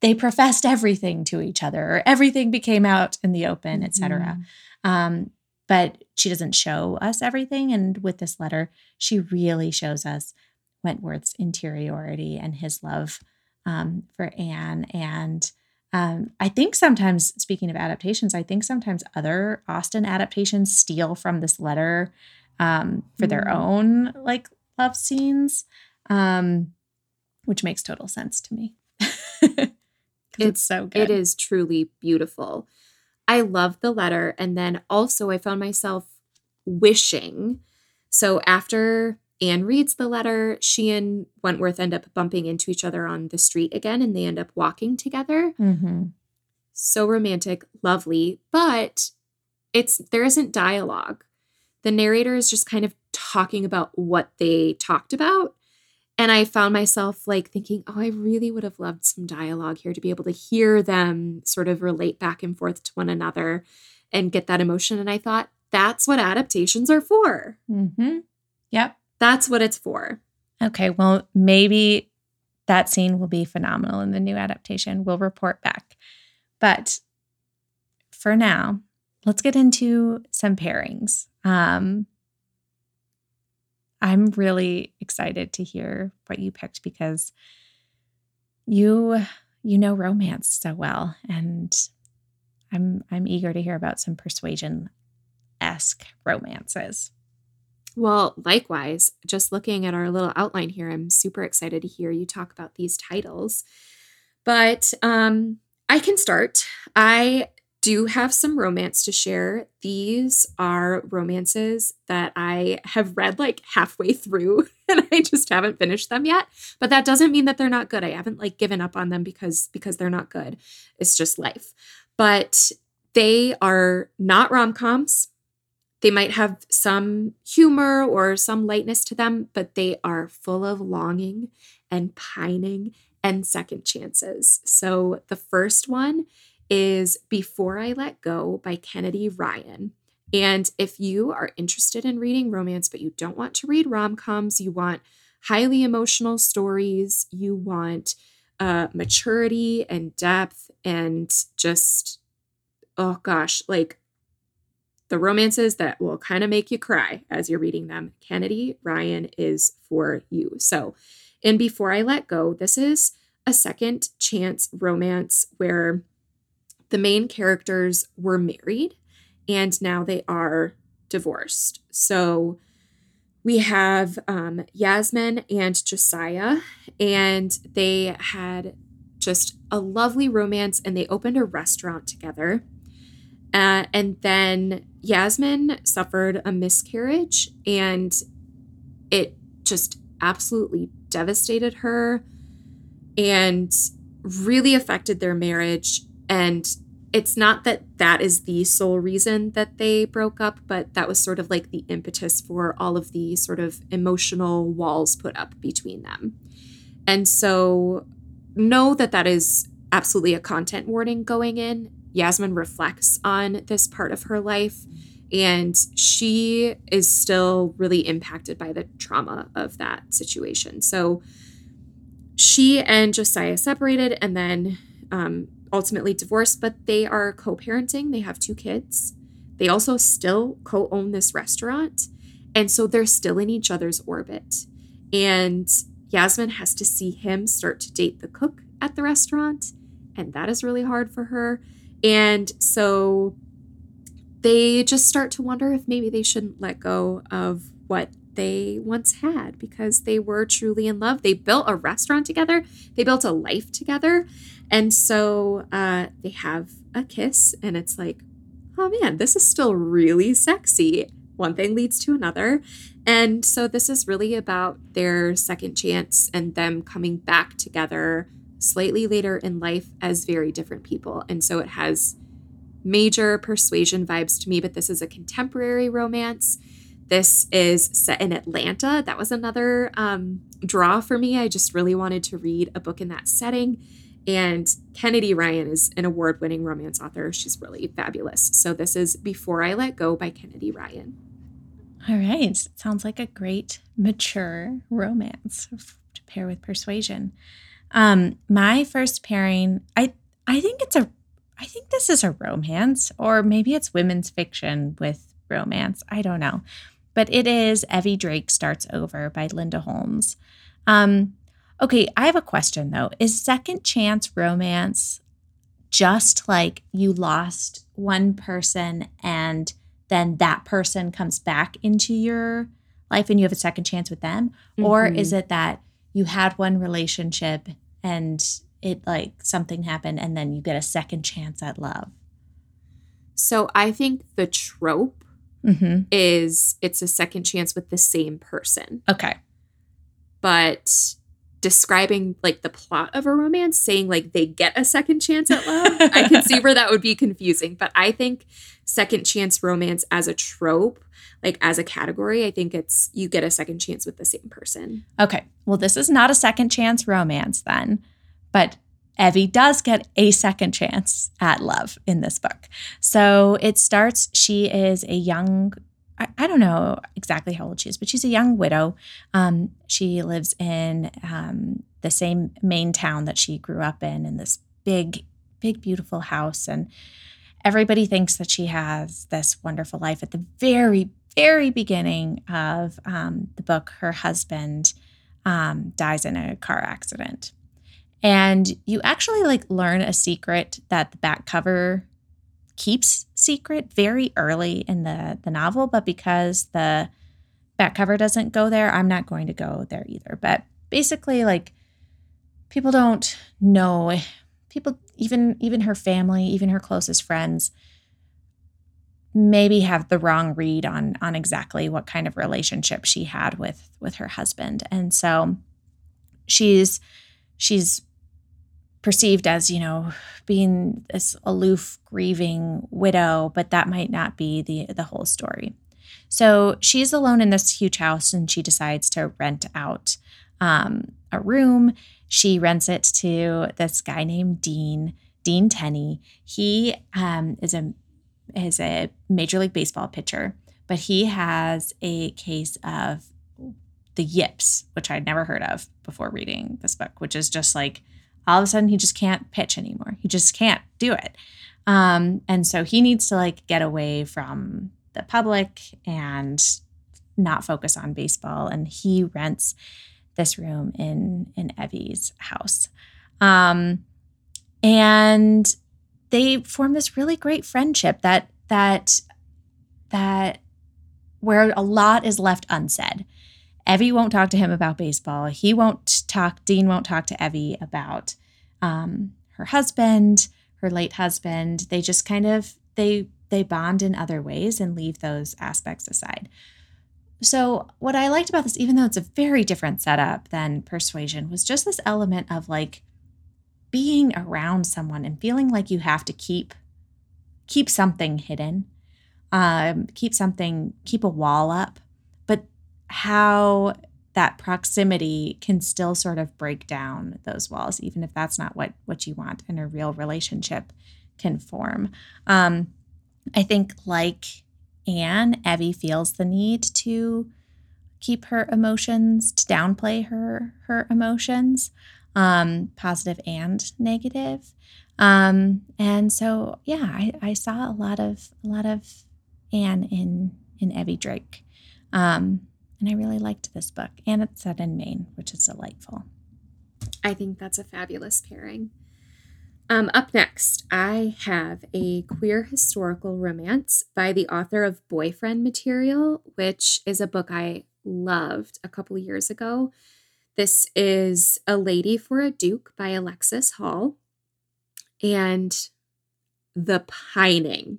they professed everything to each other or everything became out in the open, mm-hmm. etc. Um, but she doesn't show us everything. And with this letter, she really shows us Wentworth's interiority and his love um, for Anne. And um, I think sometimes, speaking of adaptations, I think sometimes other Austen adaptations steal from this letter um, for mm. their own like love scenes, um, which makes total sense to me. it's, it's so good. It is truly beautiful. I love the letter. And then also, I found myself wishing. So after Anne reads the letter. She and Wentworth end up bumping into each other on the street again and they end up walking together. Mm-hmm. So romantic, lovely, but it's there isn't dialogue. The narrator is just kind of talking about what they talked about. And I found myself like thinking, oh, I really would have loved some dialogue here to be able to hear them sort of relate back and forth to one another and get that emotion. And I thought, that's what adaptations are for. Mm-hmm. Yep. That's what it's for. Okay, well, maybe that scene will be phenomenal in the new adaptation. We'll report back. But for now, let's get into some pairings. Um, I'm really excited to hear what you picked because you you know romance so well and I'm I'm eager to hear about some persuasion esque romances. Well, likewise, just looking at our little outline here, I'm super excited to hear you talk about these titles. But um, I can start. I do have some romance to share. These are romances that I have read like halfway through and I just haven't finished them yet. But that doesn't mean that they're not good. I haven't like given up on them because because they're not good. It's just life. But they are not rom-coms. They might have some humor or some lightness to them, but they are full of longing and pining and second chances. So the first one is Before I Let Go by Kennedy Ryan. And if you are interested in reading romance, but you don't want to read rom coms, you want highly emotional stories, you want uh, maturity and depth, and just, oh gosh, like the romances that will kind of make you cry as you're reading them. Kennedy Ryan is for you. So, and Before I Let Go, this is a second chance romance where the main characters were married and now they are divorced. So, we have um, Yasmin and Josiah, and they had just a lovely romance and they opened a restaurant together. Uh, and then Yasmin suffered a miscarriage and it just absolutely devastated her and really affected their marriage. And it's not that that is the sole reason that they broke up, but that was sort of like the impetus for all of the sort of emotional walls put up between them. And so know that that is absolutely a content warning going in Yasmin reflects on this part of her life and she is still really impacted by the trauma of that situation. So she and Josiah separated and then um, ultimately divorced, but they are co parenting. They have two kids. They also still co own this restaurant. And so they're still in each other's orbit. And Yasmin has to see him start to date the cook at the restaurant. And that is really hard for her. And so they just start to wonder if maybe they shouldn't let go of what they once had because they were truly in love. They built a restaurant together, they built a life together. And so uh, they have a kiss, and it's like, oh man, this is still really sexy. One thing leads to another. And so this is really about their second chance and them coming back together slightly later in life as very different people. And so it has major persuasion vibes to me, but this is a contemporary romance. This is set in Atlanta. That was another um, draw for me. I just really wanted to read a book in that setting. And Kennedy Ryan is an award winning romance author. She's really fabulous. So this is Before I Let Go by Kennedy Ryan. All right. Sounds like a great mature romance to pair with persuasion. Um, my first pairing, I I think it's a I think this is a romance, or maybe it's women's fiction with romance. I don't know. But it is Evie Drake Starts Over by Linda Holmes. Um, okay, I have a question though. Is second chance romance just like you lost one person and then that person comes back into your life and you have a second chance with them? Mm-hmm. Or is it that you had one relationship and it like something happened and then you get a second chance at love. So I think the trope mm-hmm. is it's a second chance with the same person. Okay. But describing like the plot of a romance, saying like they get a second chance at love, I can see where that would be confusing. But I think second chance romance as a trope, like as a category, I think it's you get a second chance with the same person. Okay. Well, this is not a second chance romance then. But Evie does get a second chance at love in this book. So it starts, she is a young, I, don't know exactly how old she is, but she's a young widow. Um, she lives in um, the same Maine town that she grew up in, in this big, big, beautiful house. And everybody thinks that she has this wonderful life. At the very, very beginning of um, the book, her husband um, dies in a car accident. And you actually like learn a secret that the back cover keeps secret very early in the the novel, but because the back cover doesn't go there, I'm not going to go there either. But basically like people don't know people even even her family, even her closest friends maybe have the wrong read on on exactly what kind of relationship she had with with her husband. And so she's she's perceived as, you know, being this aloof, grieving widow, but that might not be the the whole story. So she's alone in this huge house, and she decides to rent out um, a room. She rents it to this guy named Dean, Dean Tenney. He um, is a is a major league baseball pitcher, but he has a case of the yips, which I'd never heard of before reading this book, which is just like all of a sudden he just can't pitch anymore. He just can't do it. Um, and so he needs to like get away from the public and not focus on baseball. And he rents this room in in Evie's house. Um, and they form this really great friendship that that that where a lot is left unsaid. Evie won't talk to him about baseball. He won't talk, Dean won't talk to Evie about um, her husband, her late husband. They just kind of they they bond in other ways and leave those aspects aside. So, what I liked about this, even though it's a very different setup than persuasion, was just this element of like being around someone and feeling like you have to keep keep something hidden, um, keep something, keep a wall up, how that proximity can still sort of break down those walls, even if that's not what what you want in a real relationship can form. Um, I think like Anne, Evie feels the need to keep her emotions, to downplay her her emotions, um, positive and negative. Um, and so yeah, I, I saw a lot of a lot of Anne in in Evie Drake. Um, and I really liked this book. And it's set in Maine, which is delightful. I think that's a fabulous pairing. Um, up next, I have a queer historical romance by the author of Boyfriend Material, which is a book I loved a couple years ago. This is A Lady for a Duke by Alexis Hall. And the pining.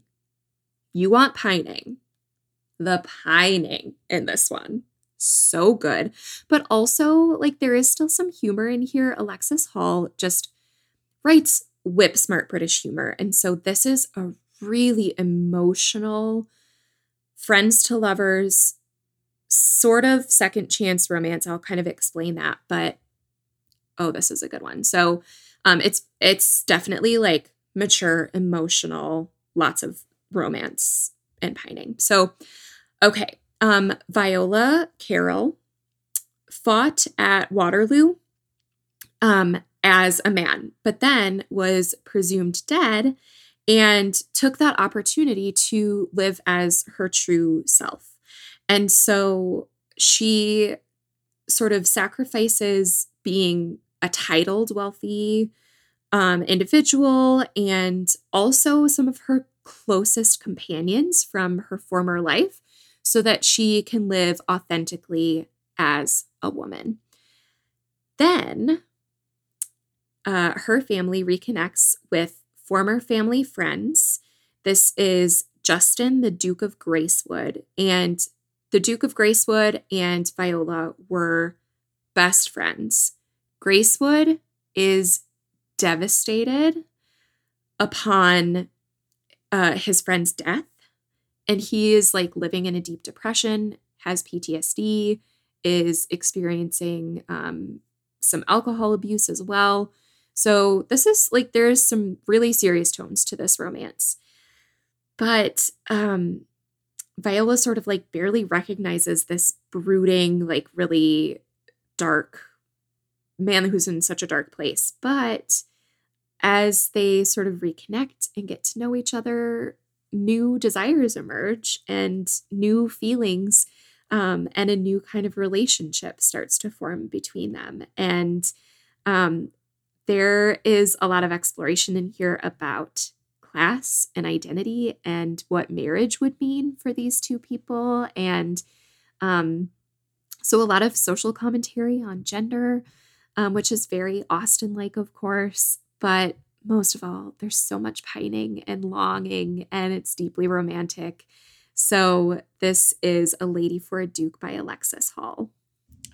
You want pining. The pining in this one. So good. But also, like, there is still some humor in here. Alexis Hall just writes whip smart British humor. And so this is a really emotional friends to lovers sort of second chance romance. I'll kind of explain that, but oh, this is a good one. So um it's it's definitely like mature, emotional, lots of romance and pining. So okay. Um Viola Carroll fought at Waterloo um as a man, but then was presumed dead and took that opportunity to live as her true self. And so she sort of sacrifices being a titled wealthy um, individual and also some of her closest companions from her former life so that she can live authentically as a woman. Then uh, her family reconnects with former family friends. This is Justin, the Duke of Gracewood. And the Duke of Gracewood and Viola were best friends. Gracewood is devastated upon uh, his friend's death. And he is like living in a deep depression, has PTSD, is experiencing um, some alcohol abuse as well. So this is like there's some really serious tones to this romance. But um Viola sort of like barely recognizes this brooding, like really dark man who's in such a dark place. But as they sort of reconnect and get to know each other, new desires emerge and new feelings um, and a new kind of relationship starts to form between them. And um, there is a lot of exploration in here about class and identity and what marriage would mean for these two people. And um, so, a lot of social commentary on gender, um, which is very Austen like, of course. But most of all, there's so much pining and longing, and it's deeply romantic. So, this is A Lady for a Duke by Alexis Hall.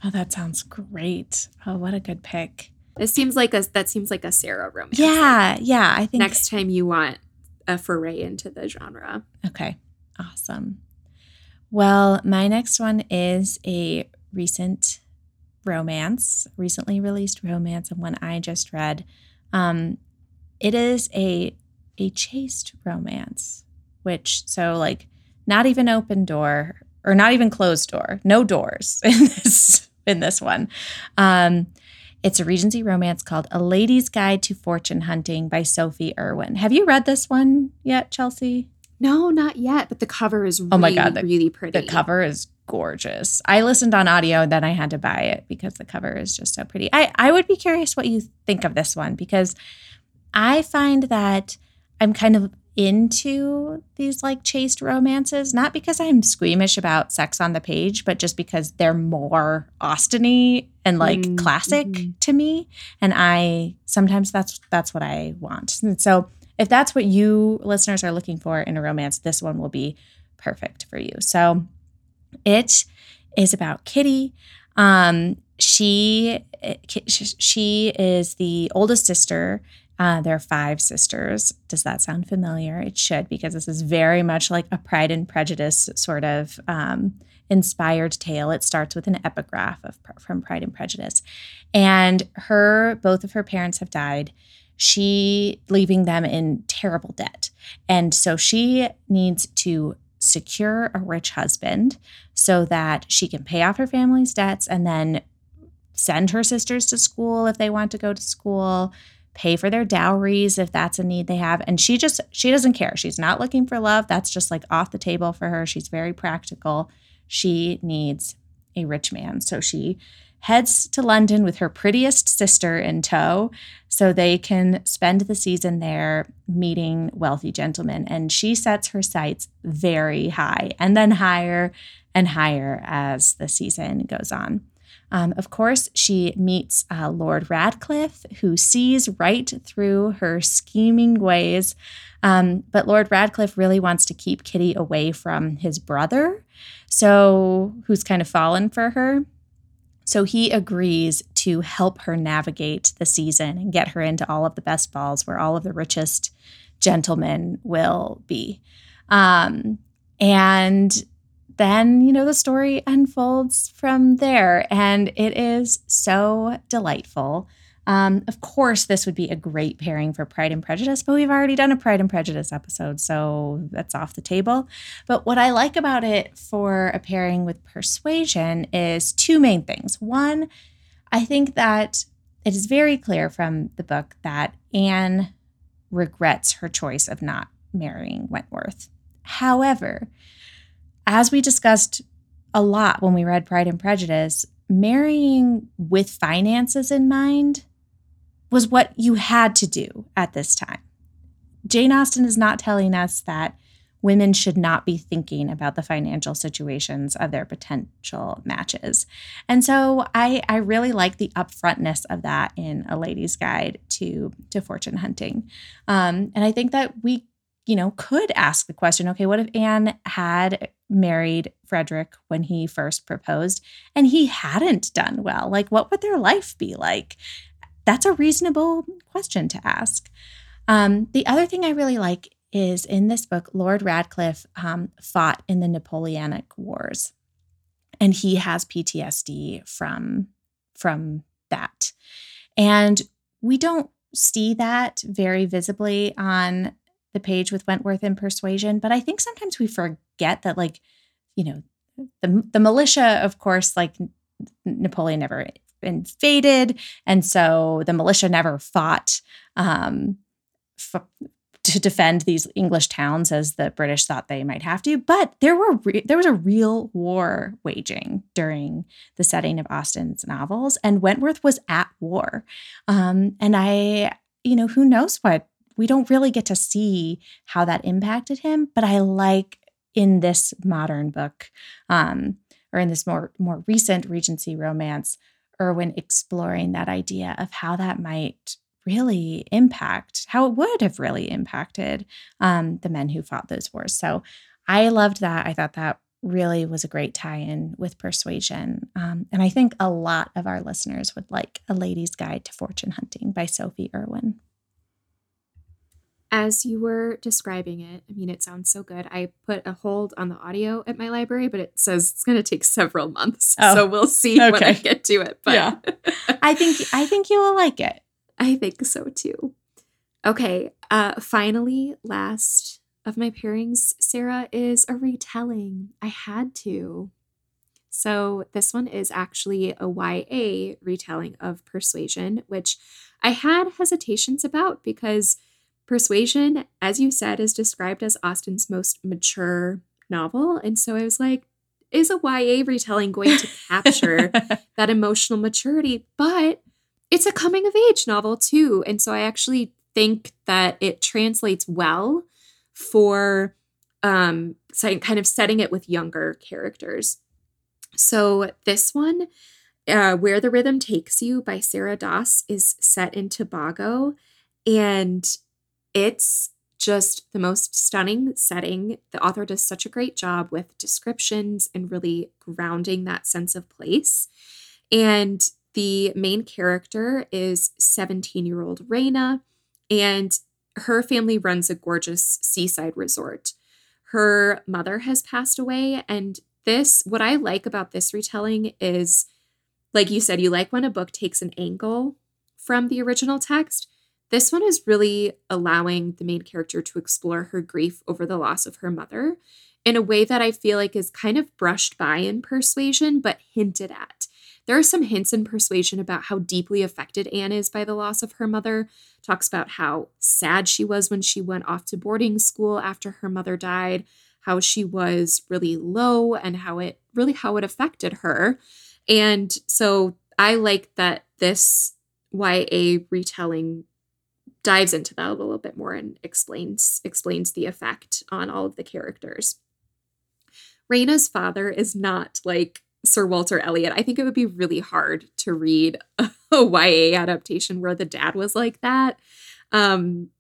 Oh, that sounds great. Oh, what a good pick. It seems like a that seems like a Sarah romance. Yeah, yeah. I think next time you want a foray into the genre. Okay, awesome. Well, my next one is a recent romance, recently released romance, and one I just read. Um, it is a a chaste romance, which so like not even open door or not even closed door, no doors in this in this one. Um, it's a Regency romance called A Lady's Guide to Fortune Hunting by Sophie Irwin. Have you read this one yet, Chelsea? No, not yet, but the cover is really, oh my God, the, really pretty. The cover is gorgeous. I listened on audio, then I had to buy it because the cover is just so pretty. I, I would be curious what you think of this one because I find that I'm kind of into these like chaste romances, not because I'm squeamish about sex on the page, but just because they're more Austeny and like mm-hmm. classic mm-hmm. to me. And I sometimes that's that's what I want. And so if that's what you listeners are looking for in a romance, this one will be perfect for you. So it is about Kitty. Um, she she is the oldest sister uh, there are five sisters. Does that sound familiar? It should, because this is very much like a Pride and Prejudice sort of um, inspired tale. It starts with an epigraph of from Pride and Prejudice, and her both of her parents have died. She leaving them in terrible debt, and so she needs to secure a rich husband so that she can pay off her family's debts and then send her sisters to school if they want to go to school pay for their dowries if that's a need they have and she just she doesn't care she's not looking for love that's just like off the table for her she's very practical she needs a rich man. So she heads to London with her prettiest sister in tow so they can spend the season there meeting wealthy gentlemen. And she sets her sights very high and then higher and higher as the season goes on. Um, of course, she meets uh, Lord Radcliffe, who sees right through her scheming ways. Um, but Lord Radcliffe really wants to keep Kitty away from his brother, so who's kind of fallen for her. So he agrees to help her navigate the season and get her into all of the best balls where all of the richest gentlemen will be. Um, and then, you know, the story unfolds from there, and it is so delightful. Um, of course, this would be a great pairing for Pride and Prejudice, but we've already done a Pride and Prejudice episode, so that's off the table. But what I like about it for a pairing with Persuasion is two main things. One, I think that it is very clear from the book that Anne regrets her choice of not marrying Wentworth. However, as we discussed a lot when we read Pride and Prejudice, marrying with finances in mind was what you had to do at this time. Jane Austen is not telling us that women should not be thinking about the financial situations of their potential matches. And so I, I really like the upfrontness of that in A Lady's Guide to, to Fortune Hunting. Um, and I think that we, you know, could ask the question okay, what if Anne had married Frederick when he first proposed and he hadn't done well? Like, what would their life be like? that's a reasonable question to ask. Um, the other thing I really like is in this book, Lord Radcliffe um, fought in the Napoleonic Wars, and he has PTSD from from that. And we don't see that very visibly on the page with Wentworth and Persuasion, but I think sometimes we forget that, like, you know, the the militia, of course, like Napoleon never invaded, and so the militia never fought um, f- to defend these English towns as the British thought they might have to. But there were re- there was a real war waging during the setting of Austen's novels, and Wentworth was at war. Um, and I, you know, who knows what we don't really get to see how that impacted him. But I like in this modern book, um, or in this more more recent Regency romance, Irwin exploring that idea of how that might really impact, how it would have really impacted um, the men who fought those wars. So I loved that. I thought that really was a great tie in with persuasion. Um, and I think a lot of our listeners would like A Lady's Guide to Fortune Hunting by Sophie Irwin as you were describing it, I mean, it sounds so good. I put a hold on the audio at my library, but it says it's going to take several months. Oh, so we'll see okay. when I get to it. But yeah. I think I think you will like it. I think so too. Okay. Uh, finally, last of my pairings, Sarah, is a retelling. I had to. So this one is actually a YA retelling of Persuasion, which I had hesitations about because Persuasion, as you said, is described as Austen's most mature novel. And so I was like, is a YA retelling going to capture that emotional maturity? But it's a coming of age novel too. And so I actually think that it translates well for um, kind of setting it with younger characters. So this one, uh, Where the Rhythm Takes You by Sarah Dass, is set in Tobago. And it's just the most stunning setting. The author does such a great job with descriptions and really grounding that sense of place. And the main character is 17 year old Raina, and her family runs a gorgeous seaside resort. Her mother has passed away, and this, what I like about this retelling is, like you said, you like when a book takes an angle from the original text this one is really allowing the main character to explore her grief over the loss of her mother in a way that I feel like is kind of brushed by in Persuasion, but hinted at. There are some hints in Persuasion about how deeply affected Anne is by the loss of her mother. Talks about how sad she was when she went off to boarding school after her mother died, how she was really low and how it really how it affected her. And so I like that this YA retelling dives into that a little bit more and explains explains the effect on all of the characters. Raina's father is not like Sir Walter Elliot. I think it would be really hard to read a, YA adaptation where the dad was like that. Um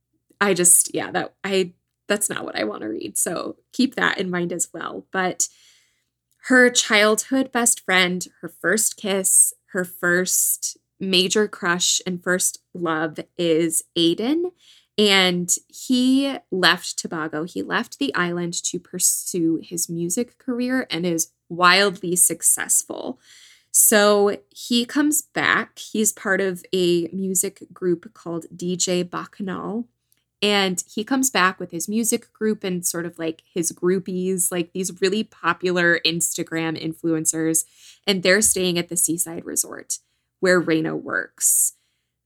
I just yeah, that I that's not what I want to read. So keep that in mind as well. But her childhood best friend, her first kiss, her first major crush and first love is Aiden. And he left Tobago. He left the island to pursue his music career and is wildly successful. So he comes back. He's part of a music group called DJ Bacchanal. And he comes back with his music group and sort of like his groupies, like these really popular Instagram influencers. And they're staying at the seaside resort where Raina works.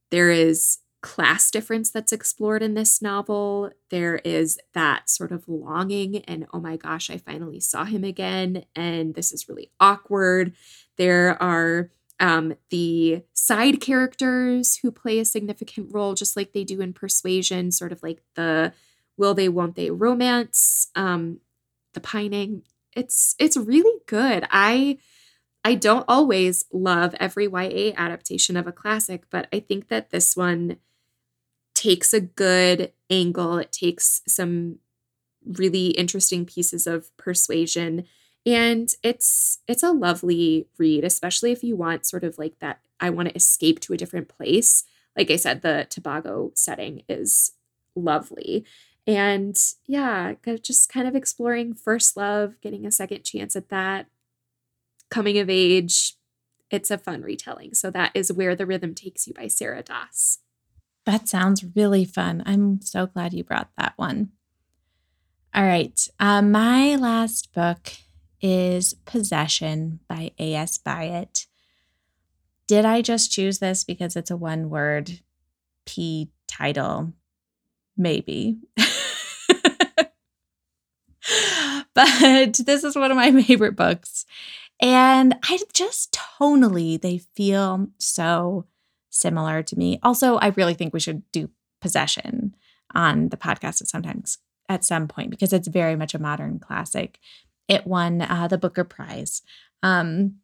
There is class difference that's explored in this novel. There is that sort of longing and oh my gosh, I finally saw him again and this is really awkward. There are um, the side characters who play a significant role, just like they do in Persuasion, sort of like the will they, won't they romance, um, the pining. It's it's really good. I I don't always love every YA adaptation of a classic, but I think that this one takes a good angle. It takes some really interesting pieces of persuasion and it's it's a lovely read especially if you want sort of like that I want to escape to a different place. Like I said the Tobago setting is lovely. And yeah, just kind of exploring first love, getting a second chance at that, coming of age. It's a fun retelling. So that is Where the Rhythm Takes You by Sarah Dass. That sounds really fun. I'm so glad you brought that one. All right. Uh, my last book is Possession by A.S. Byatt. Did I just choose this because it's a one word P title? Maybe. but this is one of my favorite books. And I just tonally, they feel so similar to me. Also, I really think we should do possession on the podcast at sometimes at some point because it's very much a modern classic. It won uh, the Booker Prize um,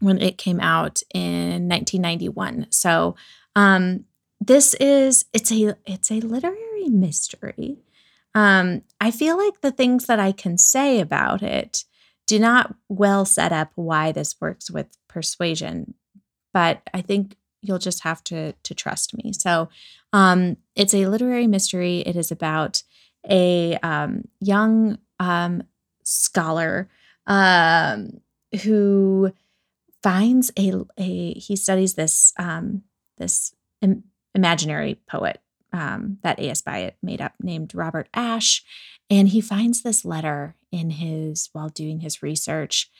when it came out in 1991. So um, this is it's a it's a literary mystery. Um, I feel like the things that I can say about it do not well set up why this works with persuasion, but I think you'll just have to to trust me. So, um, it's a literary mystery. It is about a um, young um, scholar um, who finds a a he studies this um, this Im- imaginary poet um, that A.S. Byatt made up named Robert Ashe. And he finds this letter in his, while doing his research,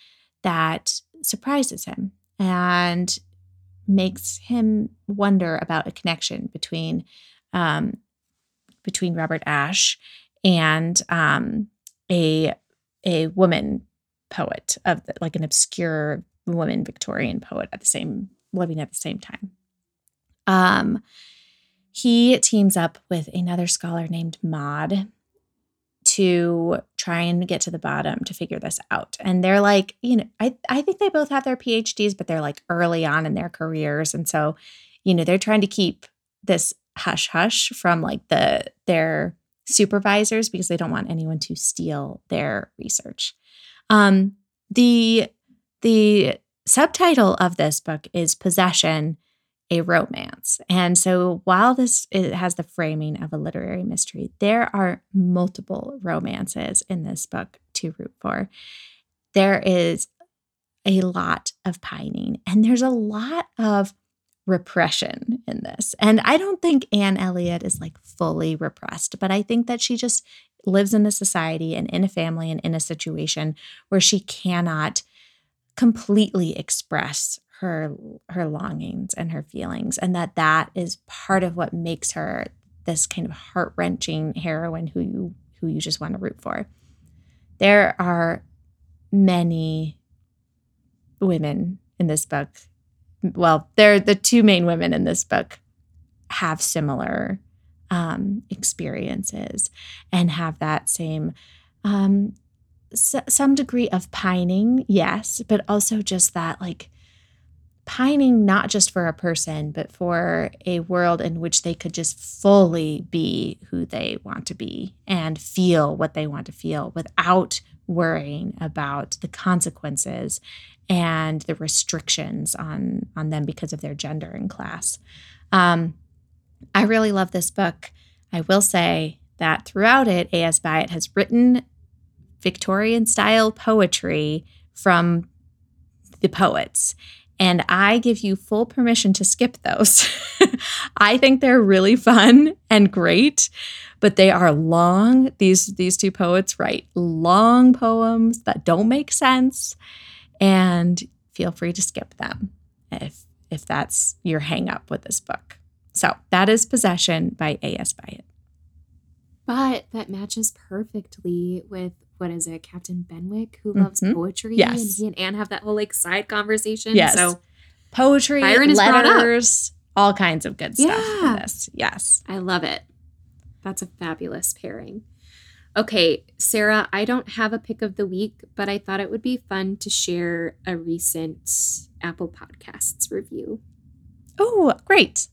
that surprises him and makes him wonder about a connection between um, between Robert Ashe and um, a a woman poet of the, like an obscure woman Victorian poet at the same living at the same time. Um, he teams up with another scholar named Maud to try and get to the bottom to figure this out. And they're like, you know, I, I think they both have their PhDs, but they're like early on in their careers. And so, you know, they're trying to keep this hush hush from like the their supervisors because they don't want anyone to steal their research. Um, the the subtitle of this book is Possession a romance. And so while this it has the framing of a literary mystery, there are multiple romances in this book to root for. There is a lot of pining and there's a lot of repression in this. And I don't think Anne Elliot is like fully repressed, but I think that she just lives in a society and in a family and in a situation where she cannot completely express her her longings and her feelings and that that is part of what makes her this kind of heart-wrenching heroine who you who you just want to root for there are many women in this book. Well, they're the two main women in this book have similar um, experiences and have that same um, s- some degree of pining, yes, but also just that like pining not just for a person, but for a world in which they could just fully be who they want to be and feel what they want to feel without worrying about the consequences and the restrictions on on them because of their gender and class. Um, I really love this book. I will say that throughout it, A.S. Byatt has written Victorian style poetry from the poets. And I give you full permission to skip those. I think they're really fun and great, but they are long. These these two poets write long poems that don't make sense and feel free to skip them if if that's your hang up with this book. So, that is Possession by A.S. Byatt. But that matches perfectly with what is it, Captain Benwick, who loves Mhm. poetry, Yes. and he and Anne have that whole like side conversation. Yes. So Poetry, Byron is brought letters, all kinds of good stuff Yeah. this. Yes. I love it. That's a fabulous pairing. Okay, Sarah, I don't have a pick of the week, but I thought it would be fun to share a recent Apple Podcasts review. Oh, great.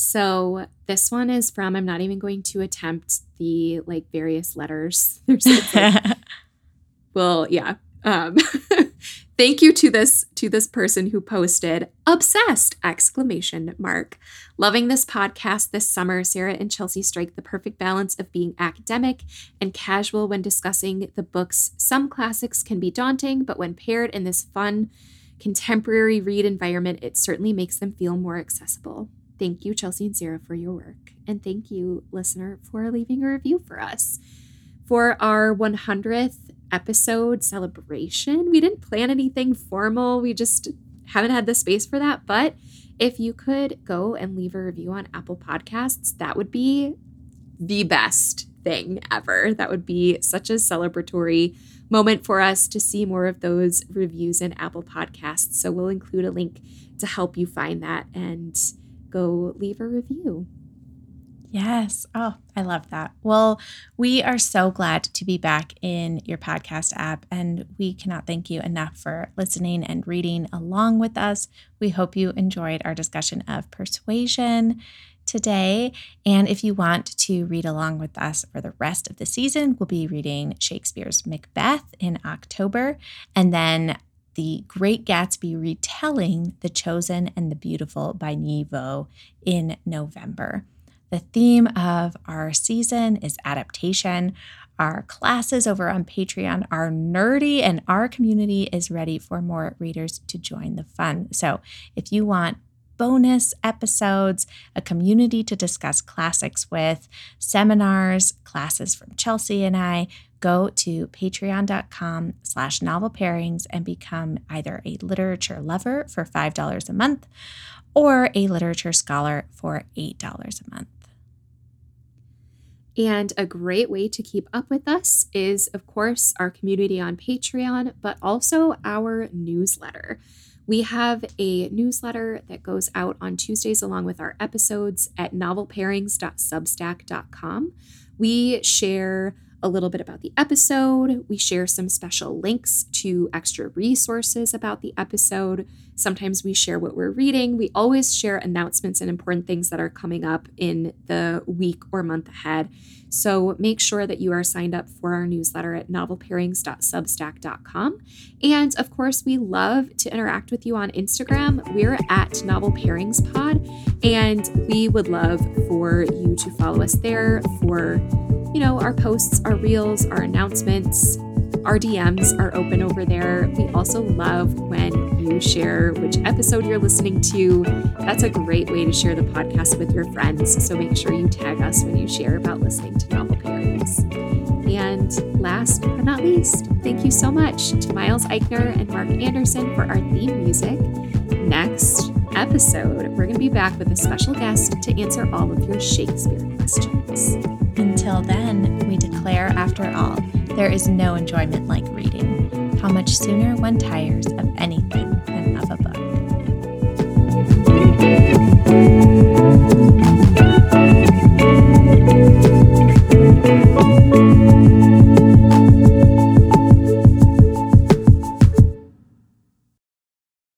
So this one is from, I'm not even going to attempt the like various letters. There's like, well, yeah. Um, thank you to this to this person who posted obsessed exclamation mark loving this podcast this summer sarah and chelsea strike the perfect balance of being academic and casual when discussing the books some classics can be daunting but when paired in this fun contemporary read environment it certainly makes them feel more accessible thank you chelsea and sarah for your work and thank you listener for leaving a review for us for our 100th episode celebration. We didn't plan anything formal. We just haven't had the space for that. But if you could go and leave a review on Apple Podcasts, that would be the best thing ever. That would be such a celebratory moment for us to see more of those reviews in Apple Podcasts. So we'll include a link to help you find that and go leave a review. Yes. Oh, I love that. Well, we are so glad to be back in your podcast app, and we cannot thank you enough for listening and reading along with us. We hope you enjoyed our discussion of persuasion today. And if you want to read along with us for the rest of the season, we'll be reading Shakespeare's Macbeth in October, and then the Great Gatsby retelling The Chosen and the Beautiful by Nghi Vo in November. The theme of our season is adaptation. Our classes over on Patreon are nerdy, and our community is ready for more readers to join the fun. So, if you want bonus episodes, a community to discuss classics with, seminars, classes from Chelsea and I, go to patreon.com slash novel pairings and become either a literature lover for $5 a month or a literature scholar for $8 a month. And a great way to keep up with us is, of course, our community on Patreon, but also our newsletter. We have a newsletter that goes out on Tuesdays along with our episodes at novelpairings.substack.com. We share a little bit about the episode. We share some special links to extra resources about the episode. Sometimes we share what we're reading. We always share announcements and important things that are coming up in the week or month ahead. So make sure that you are signed up for our newsletter at novelpairings.substack.com. And of course, we love to interact with you on Instagram. We're at Novel Pairings Pod, and we would love for you to follow us there for you know, our posts, our reels, our announcements, our DMs are open over there. We also love when you share which episode you're listening to. That's a great way to share the podcast with your friends. So make sure you tag us when you share about listening to novel pairings. And last but not least, thank you so much to Miles Eichner and Mark Anderson for our theme music. Next episode, we're going to be back with a special guest to answer all of your Shakespeare questions. Until then, we declare after all, there is no enjoyment like reading. How much sooner one tires of anything